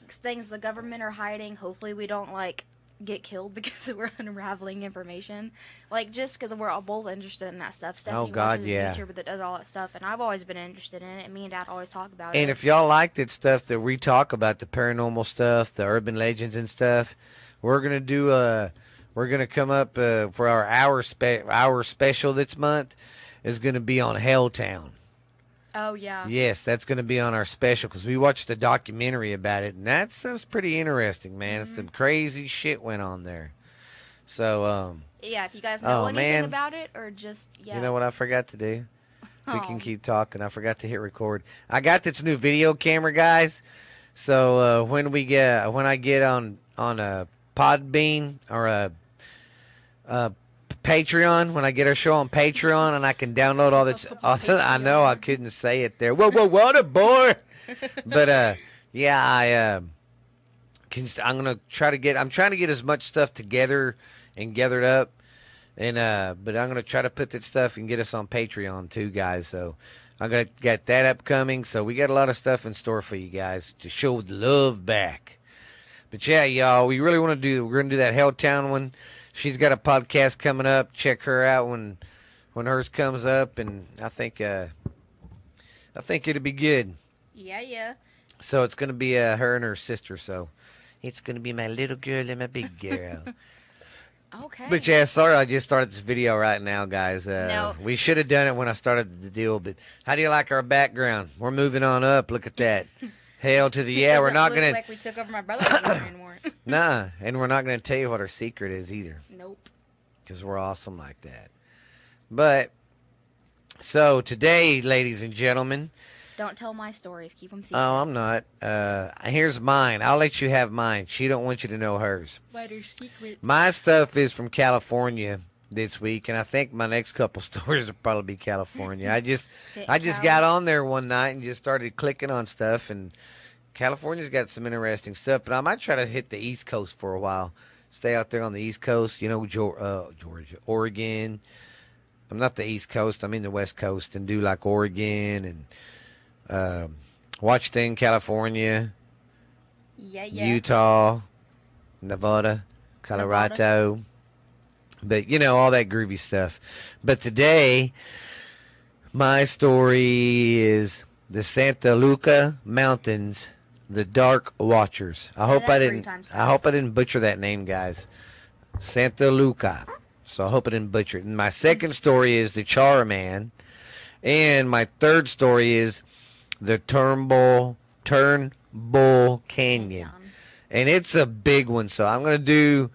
things the government are hiding. Hopefully, we don't like get killed because we're unraveling information. Like just because we're all both interested in that stuff. Stephanie Oh, God, yeah. YouTuber that does all that stuff, and I've always been interested in it. And me and Dad always talk about it. And if y'all like that stuff that we talk about, the paranormal stuff, the urban legends and stuff, we're gonna do a. We're gonna come up uh, for our hour spe- our special this month is gonna be on Helltown. Oh yeah, Yes, that's gonna be on our special because we watched a documentary about it, and that's that's pretty interesting, man. Mm-hmm. Some crazy shit went on there. So, um, yeah. If you guys know Oh, anything man. about it, or just yeah, you know what I forgot to do? We Oh. can keep talking. I forgot to hit record. I got this new video camera, guys. So uh, when we get when I get on on a Podbean or a, a Patreon, when I get our show on Patreon, and I can download all this. I know I couldn't say it there. Whoa, whoa, what a boy! but uh, yeah, I uh, can. I'm gonna try to get. I'm trying to get as much stuff together and gathered up and uh, but I'm gonna try to put that stuff and get us on Patreon too, guys. So I'm gonna get that upcoming. So we got a lot of stuff in store for you guys to show the love back. But yeah, y'all, we really want to do. We're gonna do that Helltown one. She's got a podcast coming up. Check her out when when hers comes up, and I think uh, I think it'll be good. Yeah, yeah. So it's gonna be uh, her and her sister. So it's gonna be my little girl and my big girl. Okay. but yeah, sorry, I just started this video right now, guys. Uh, No. We should have done it when I started the deal. But how do you like our background? We're moving on up. Look at that. Hell to the yeah. We're Doesn't gonna Like we took over my brother's nah, and we're not gonna tell you what our secret is either. nope. because we're awesome like that. But so today, ladies and gentlemen, Don't tell my stories. Keep them secret. oh, I'm not. Uh, here's mine. I'll let you have mine. She don't want you to know hers. Wetter secret. My stuff is from California this week, and I think my next couple stories will probably be California. I just, I just got on there one night and just started clicking on stuff, and California's got some interesting stuff. But I might try to hit the East Coast for a while. Stay out there on the East Coast, you know, uh, Georgia, Oregon. I'm not the East Coast. I'm in the West Coast, and do like Oregon and um, Washington, California, Yeah, yeah. Utah, Nevada, Colorado. But you know all that groovy stuff. But today, my story is the Santa Luca Mountains, the Dark Watchers. I hope I didn't. I hope I didn't butcher that name, guys. Santa Luca. So I hope I didn't butcher it. And my second story is the Char Man, and my third story is the Turnbull Turnbull Canyon and it's a big one. So I'm gonna do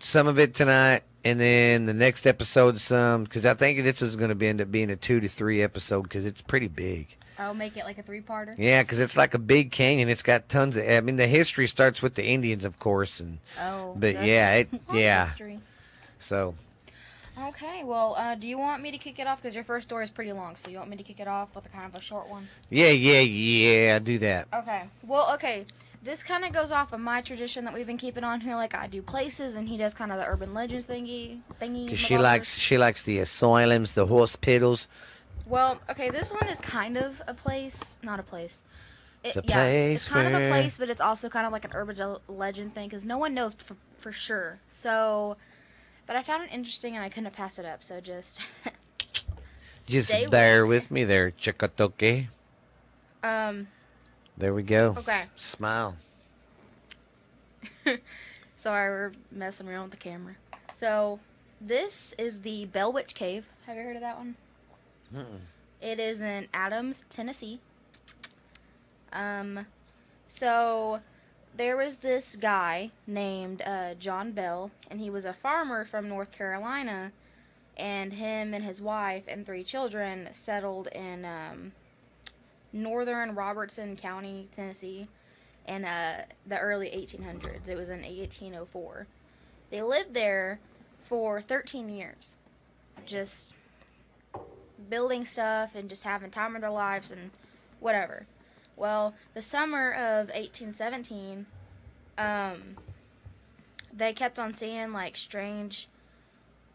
some of it tonight, and then the next episode some because I think this is gonna be end up being a two to three episode because it's pretty big. I'll make it like a three-parter. Yeah, because it's like a big canyon. It's got tons of. I mean, the history starts with the Indians, of course, and Oh. But yeah, it- yeah. history. so Okay, well, uh, do you want me to kick it off? Because your first story is pretty long, so you want me to kick it off with a kind of a short one? yeah, yeah, yeah. Do that. Okay. Well, okay. This kind of goes off of my tradition that we've been keeping on here. Like I do places, and he does kind of the urban legends thingy thingy. Because she likes she likes the asylums, the hospitals. Well, okay, this one is kind of a place, not a place. It, It's a yeah, it's place kind of a place, but it's also kind of like an urban legend thing because no one knows for, for sure. So, but I found it interesting and I couldn't pass it up. So just, Just bear with me there, Chikatoke. Um. There we go. Okay. Smile. Sorry, we're messing around with the camera. So, this is the Bell Witch Cave. Have you heard of that one? It is in Adams, Tennessee. Um, so there was this guy named uh, John Bell, and he was a farmer from North Carolina, and him and his wife and three children settled in um, northern Robertson County, Tennessee, in uh, the early 1800s. It was in 1804. They lived there for 13 years, just building stuff and just having time of their lives and whatever. Well, the summer of 1817, um, they kept on seeing like strange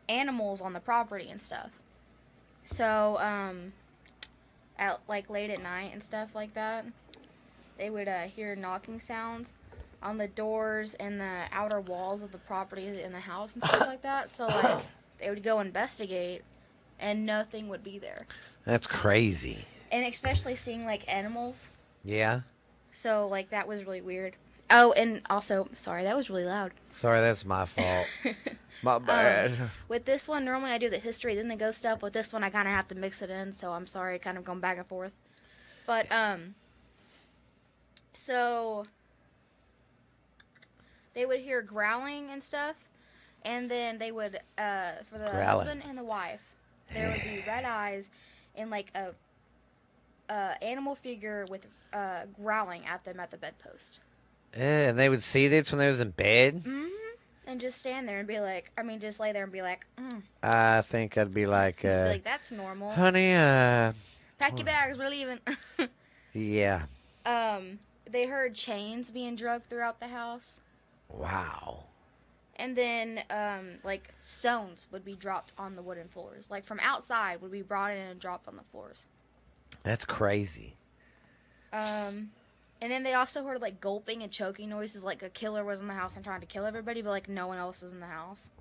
animals on the property and stuff. So, um, at like late at night and stuff like that, they would uh, hear knocking sounds on the doors and the outer walls of the property in the house and stuff like that. So, like, they would go investigate and nothing would be there. That's crazy. And especially seeing like animals. Yeah. So, like, that was really weird. Oh, and also, sorry, that was really loud. Sorry, that's my fault. my bad. With this one, normally I do the history, then the ghost stuff. With this one, I kind of have to mix it in, so I'm sorry, kind of going back and forth. But, um, so they would hear growling and stuff, and then they would, uh, for the Growling. husband and the wife, there would be red eyes and like a, a animal figure with uh, growling at them at the bedpost. Yeah, and they would see this when they was in bed. hmm And just stand there and be like, I mean, just lay there and be like, mm. I think I'd be like, just be uh, like, that's normal. honey, uh, Pack your bags, we're leaving. yeah. um, they heard chains being drugged throughout the house, Wow. and then um, like stones would be dropped on the wooden floors, like from outside would be brought in and dropped on the floors. That's crazy. Um, And then they also heard like gulping and choking noises, like a killer was in the house and trying to kill everybody, but like no one else was in the house.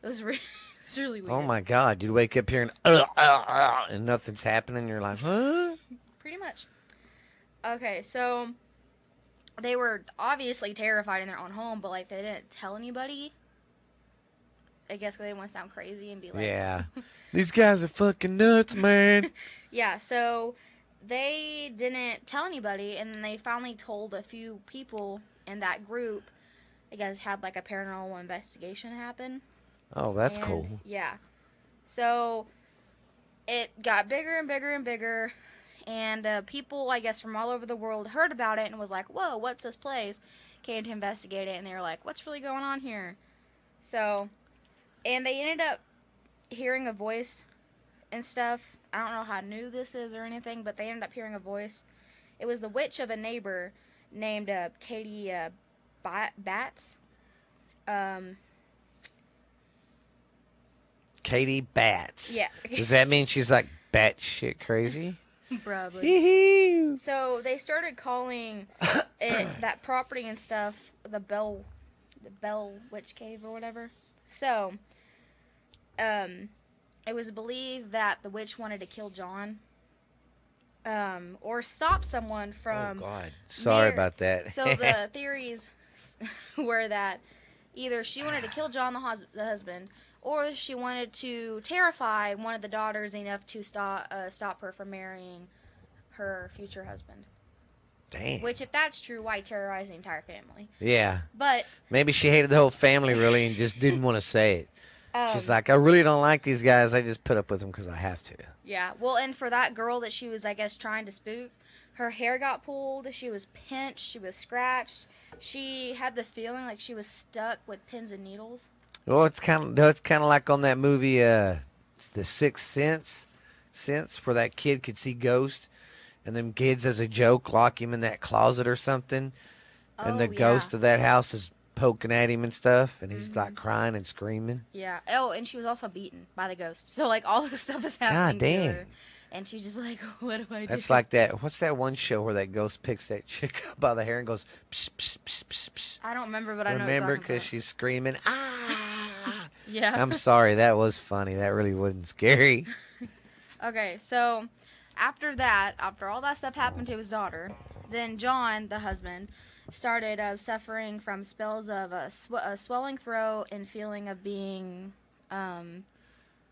It was, re- it was really weird. Oh my God! You'd wake up hearing uh, uh, uh, and nothing's happening. You're like, huh? Pretty much. Okay, so they were obviously terrified in their own home, but like they didn't tell anybody. I guess 'cause they didn't want to sound crazy and be like, Yeah. These guys are fucking nuts, man. Yeah, so they didn't tell anybody, and then they finally told a few people in that group. I guess had like a paranormal investigation happen. Oh, that's And, cool. Yeah. So it got bigger and bigger and bigger, and uh, people, I guess, from all over the world heard about it and was like, "Whoa, what's this place?" Came to investigate it, and they were like, "What's really going on here?" So, and they ended up hearing a voice and stuff. I don't know how new this is or anything, but they ended up hearing a voice. It was the witch of a neighbor named uh, Katie uh, Batts. Um, Katie Batts. yeah, Does that mean she's like batshit crazy? probably. So they started calling it that property and stuff the Bell, the Bell Witch Cave or whatever. So, um, it was believed that the witch wanted to kill John, um, or stop someone from. oh. God. Sorry about that. so the theories were that either she wanted to kill John the, hus- the husband, or she wanted to terrify one of the daughters enough to stop uh, stop her from marrying her future husband. Damn. Which, if that's true, why terrorize the entire family? yeah. But Maybe she hated the whole family really and just didn't want to say it. Um, She's like, I really don't like these guys. I just put up with them because I have to. yeah. Well, and for that girl that she was, I guess, trying to spook, her hair got pulled. She was pinched. She was scratched. She had the feeling like she was stuck with pins and needles. Well, it's kind of it's kind of like on that movie, uh, The Sixth Sense, sense where that kid could see ghosts, and them kids, as a joke, lock him in that closet or something, and Oh, the yeah. Ghost of that house is poking at him and stuff, and he's like crying and screaming. Yeah. Oh, and she was also beaten by the ghost. So like all this stuff is happening to damn. her, and she's just like, "What do I do?" That's like that. What's that one show where that ghost picks that chick up by the hair and goes, psh, psh, psh, psh, psh. I don't remember, but I know. Remember, because she's screaming, ah! yeah. I'm sorry, that was funny. That really wasn't scary. Okay, so after that, after all that stuff happened to his daughter, then John, the husband, started uh, suffering from spells of a, sw- a swelling throat and feeling of being um,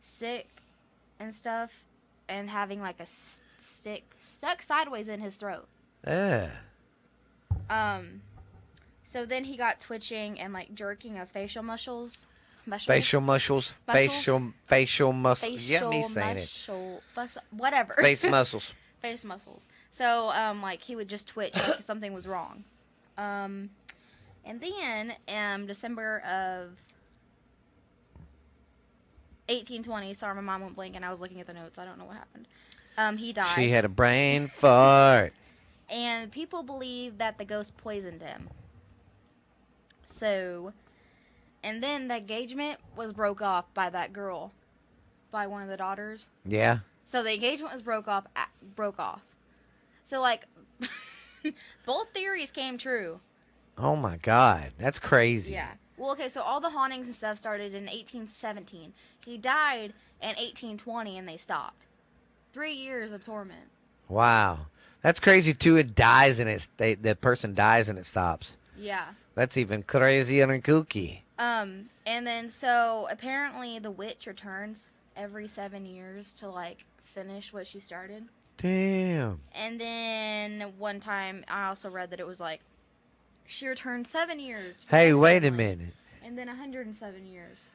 sick and stuff, and having like a s- stick stuck sideways in his throat. Yeah. Um, so then he got twitching and like jerking of facial muscles. muscles Facial muscles, Muscles? facial facial muscles. Yeah, me saying it. muscle, bus- whatever. Face muscles. face muscles. So, um, like he would just twitch like something was wrong. Um, and then, um, December of 1820. Sorry, my mom went blank, and I was looking at the notes. I don't know what happened. Um, he died, She had a brain fart. and people believe that the ghost poisoned him. So, and then the engagement was broke off by that girl, by one of the daughters. Yeah. So the engagement was broke off. Broke off. So like, both theories came true. Oh my God, that's crazy. Yeah. Well, okay. So all the hauntings and stuff started in 1817. He died in 1820, and they stopped. Three years of torment. Wow, that's crazy too. It dies and it's they, the person dies and it stops. Yeah. That's even crazier and kooky. Um. And then so apparently the witch returns every seven years to like finish what she started. Damn. And then one time I also read that it was like she returned seven years. Hey, wait a minute. And then 107 years.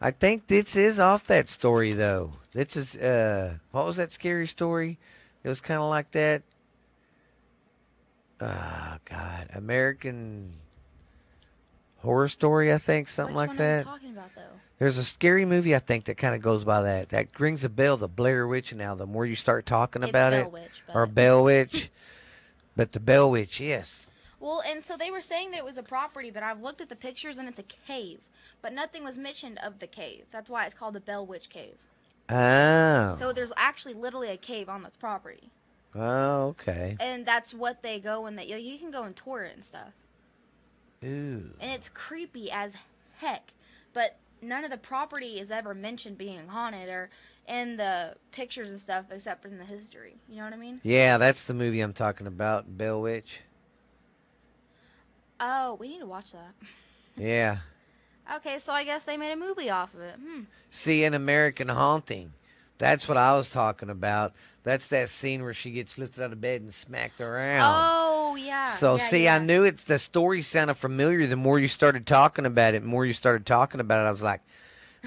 I think this is off that story though. This is uh, what was that scary story? It was kind of like that. Oh God, American Horror Story, I think, something Which like one Are you that. talking about though? There's a scary movie I think that kind of goes by that. That rings a bell. The Blair Witch. Now, the more you start talking It's about Bell it, Witch, or but- Bell Witch, but the Bell Witch, yes. Well, and so they were saying that it was a property, but I've looked at the pictures and it's a cave. But nothing was mentioned of the cave. That's why it's called the Bell Witch Cave. Oh, So there's actually literally a cave on this property. Oh, okay. and that's what they go when they you- you can go and tour it and stuff. Ooh. and it's creepy as heck. But none of the property is ever mentioned being haunted or in the pictures and stuff, except in the history. You know what I mean? Yeah, that's the movie I'm talking about, Bell Witch. Oh, we need to watch that. Yeah. Okay, so I guess they made a movie off of it. Hmm. See, an American Haunting. That's what I was talking about. That's that scene where she gets lifted out of bed and smacked around. Oh yeah. So yeah, see, yeah. I knew it's the story sounded familiar. The more you started talking about it, the more you started talking about it, I was like,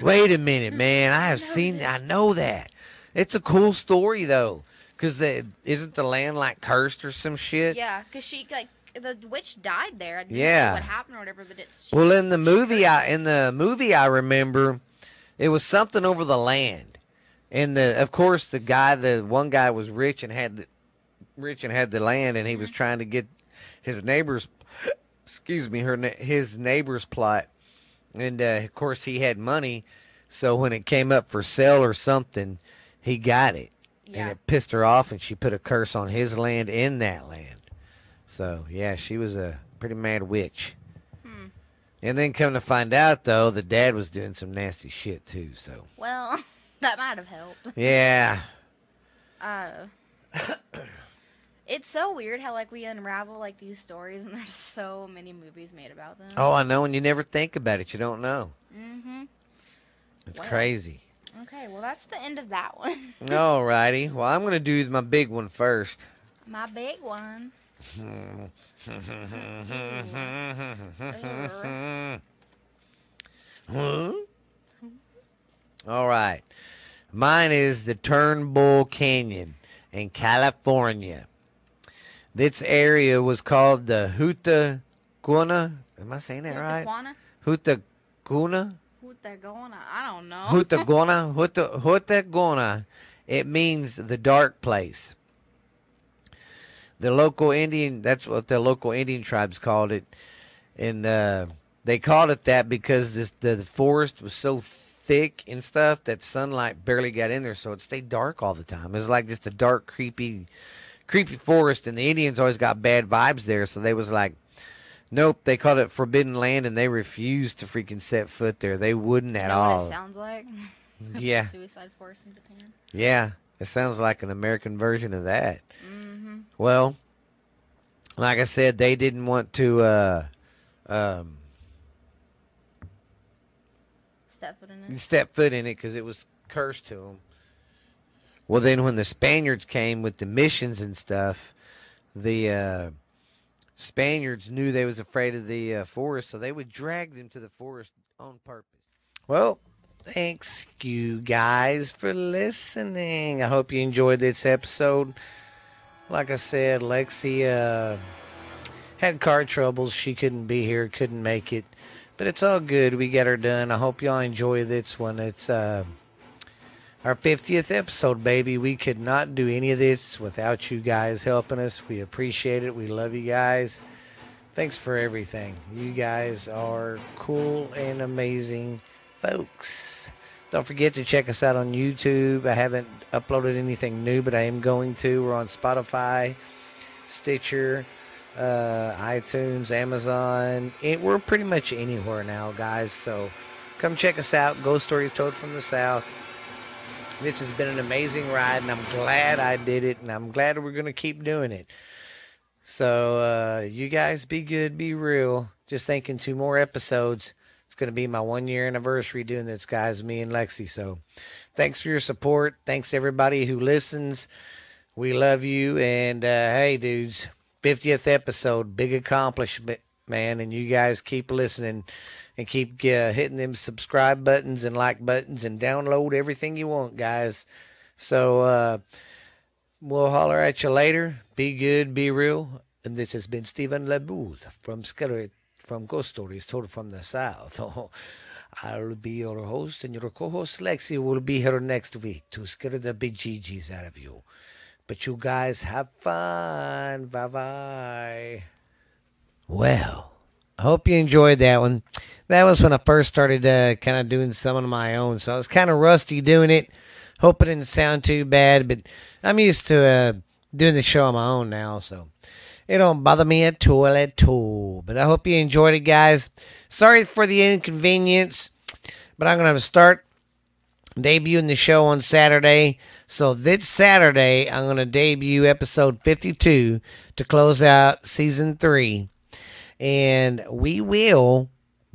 "Wait a minute, man! I have know seen. I know that. It's a cool story though, because the isn't the land like cursed or some shit? Yeah, because she like the witch died there. I didn't Yeah. know what happened or whatever, but it's Well, in the movie, I in the movie I remember, it was something over the land, and the of course the guy, the one guy was rich and had the rich and had the land, and he was trying to get his neighbors, excuse me, her his neighbor's plot, and uh, of course he had money, so when it came up for sale or something, he got it, yeah. and it pissed her off, and she put a curse on his land in that land. So yeah, she was a pretty mad witch. And then come to find out though, the dad was doing some nasty shit too. So well, that might have helped. yeah, Uh, it's so weird how like we unravel like these stories, and there's so many movies made about them. oh I know. And you never think about it, you don't know. Mm-hmm. It's Wow. crazy. Okay, well that's the end of that one. Alrighty. Well, I'm gonna do my big one first. My big one. Huh? All right. Mine is the Turnbull Canyon in California. This area was called the Huta Guna. Am I saying that right? Hutaquana? Huta Guna? Hutagona? I don't know. Hutagona, Huta, Hutagona. It means the dark place. The local Indian, that's what the local Indian tribes called it. And uh, they called it that because this, the, the forest was so thick and stuff that sunlight barely got in there, so it stayed dark all the time. It was like just a dark, creepy, creepy forest, and the Indians always got bad vibes there, so they was like, nope, they called it forbidden land, and they refused to freaking set foot there. They wouldn't You at know what all. it sounds like? Yeah. Suicide Forest in Japan. Yeah, it sounds like an American version of that. Mm-hmm. Well, like I said, they didn't want to uh, um, Step foot in it. step foot in it because it was cursed to them. Well, then when the Spaniards came with the missions and stuff, the uh, Spaniards knew they was afraid of the uh, forest, so they would drag them to the forest on purpose. Well, thanks you guys for listening. I hope you enjoyed this episode. Like I said, Lexi uh, had car troubles. She couldn't be here, couldn't make it. But it's all good. We got her done. I hope y'all enjoy this one. It's uh, our 50th episode, baby. We could not do any of this without you guys helping us. We appreciate it. We love you guys. Thanks for everything. You guys are cool and amazing folks. Don't forget to check us out on YouTube. I haven't uploaded anything new, but I am going to. We're on Spotify, Stitcher, uh, iTunes, Amazon. It, we're pretty much anywhere now, guys. So come check us out. Ghost Stories Told from the South. This has been an amazing ride, and I'm glad I did it, and I'm glad we're going to keep doing it. So, uh, you guys be good, be real. Just thinking two more episodes. It's going to be my one year anniversary doing this, guys, me and Lexi. So, thanks for your support. Thanks, everybody who listens. We love you. And, uh, hey, dudes, 50th episode, big accomplishment, man. And you guys keep listening and keep uh, hitting them subscribe buttons and like buttons and download everything you want, guys. So, uh, we'll holler at you later. Be good, be real. And this has been Stephen LeBooth from Scary, from Ghost Stories Told from the South. I'll be your host, and your co-host Lexi will be here next week to scare the big GGs out of you. But you guys have fun. Bye bye. Well, I hope you enjoyed that one. That was when I first started uh, kind of doing some of my own, so I was kind of rusty doing it. Hope it didn't sound too bad, but I'm used to uh, doing the show on my own now, so it don't bother me at all at all. But I hope you enjoyed it, guys. Sorry for the inconvenience, but I'm have a start debuting the show on Saturday. So this Saturday, I'm gonna debut episode 52 to close out season three, and we will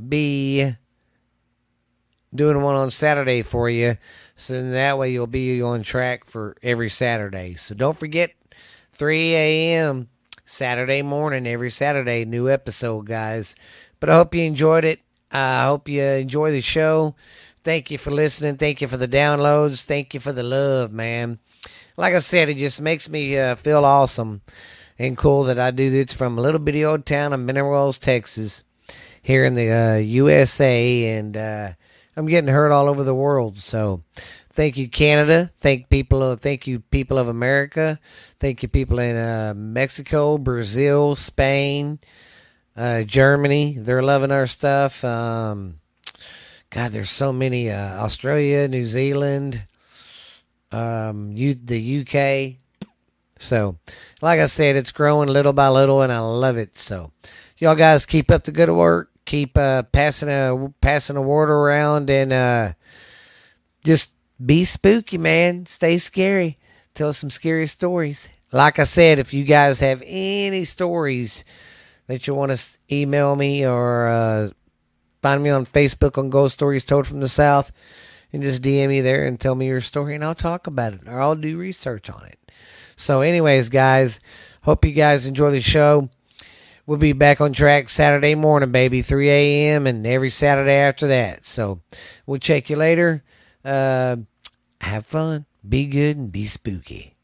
be doing one on Saturday for you. So that way you'll be on track for every Saturday. So don't forget 3 a.m. Saturday morning, every Saturday, new episode, guys. But I hope you enjoyed it. I hope you enjoy the show. Thank you for listening. Thank you for the downloads. Thank you for the love, man. Like I said, it just makes me uh, feel awesome and cool that I do this from a little bitty old town of Mineral Texas, here in the uh, USA, and uh, I'm getting heard all over the world. So, thank you, Canada. Thank people. Thank you, people of America. Thank you, people in uh, Mexico, Brazil, Spain, uh, Germany. They're loving our stuff. Um, God, there's so many. Uh, Australia, New Zealand, um, you, the UK. So, like I said, it's growing little by little, and I love it. So, y'all guys keep up the good work. Keep uh, passing a passing a word around, and uh, just be spooky, man. Stay scary. Tell some scary stories. Like I said, if you guys have any stories that you want to email me or uh, Find me on Facebook on Ghost Stories Told from the South and just DM me there and tell me your story and I'll talk about it or I'll do research on it. So, anyways, guys, hope you guys enjoy the show. We'll be back on track Saturday morning, baby, 3 a.m. and every Saturday after that. So, we'll check you later. Uh, have fun, be good, and be spooky.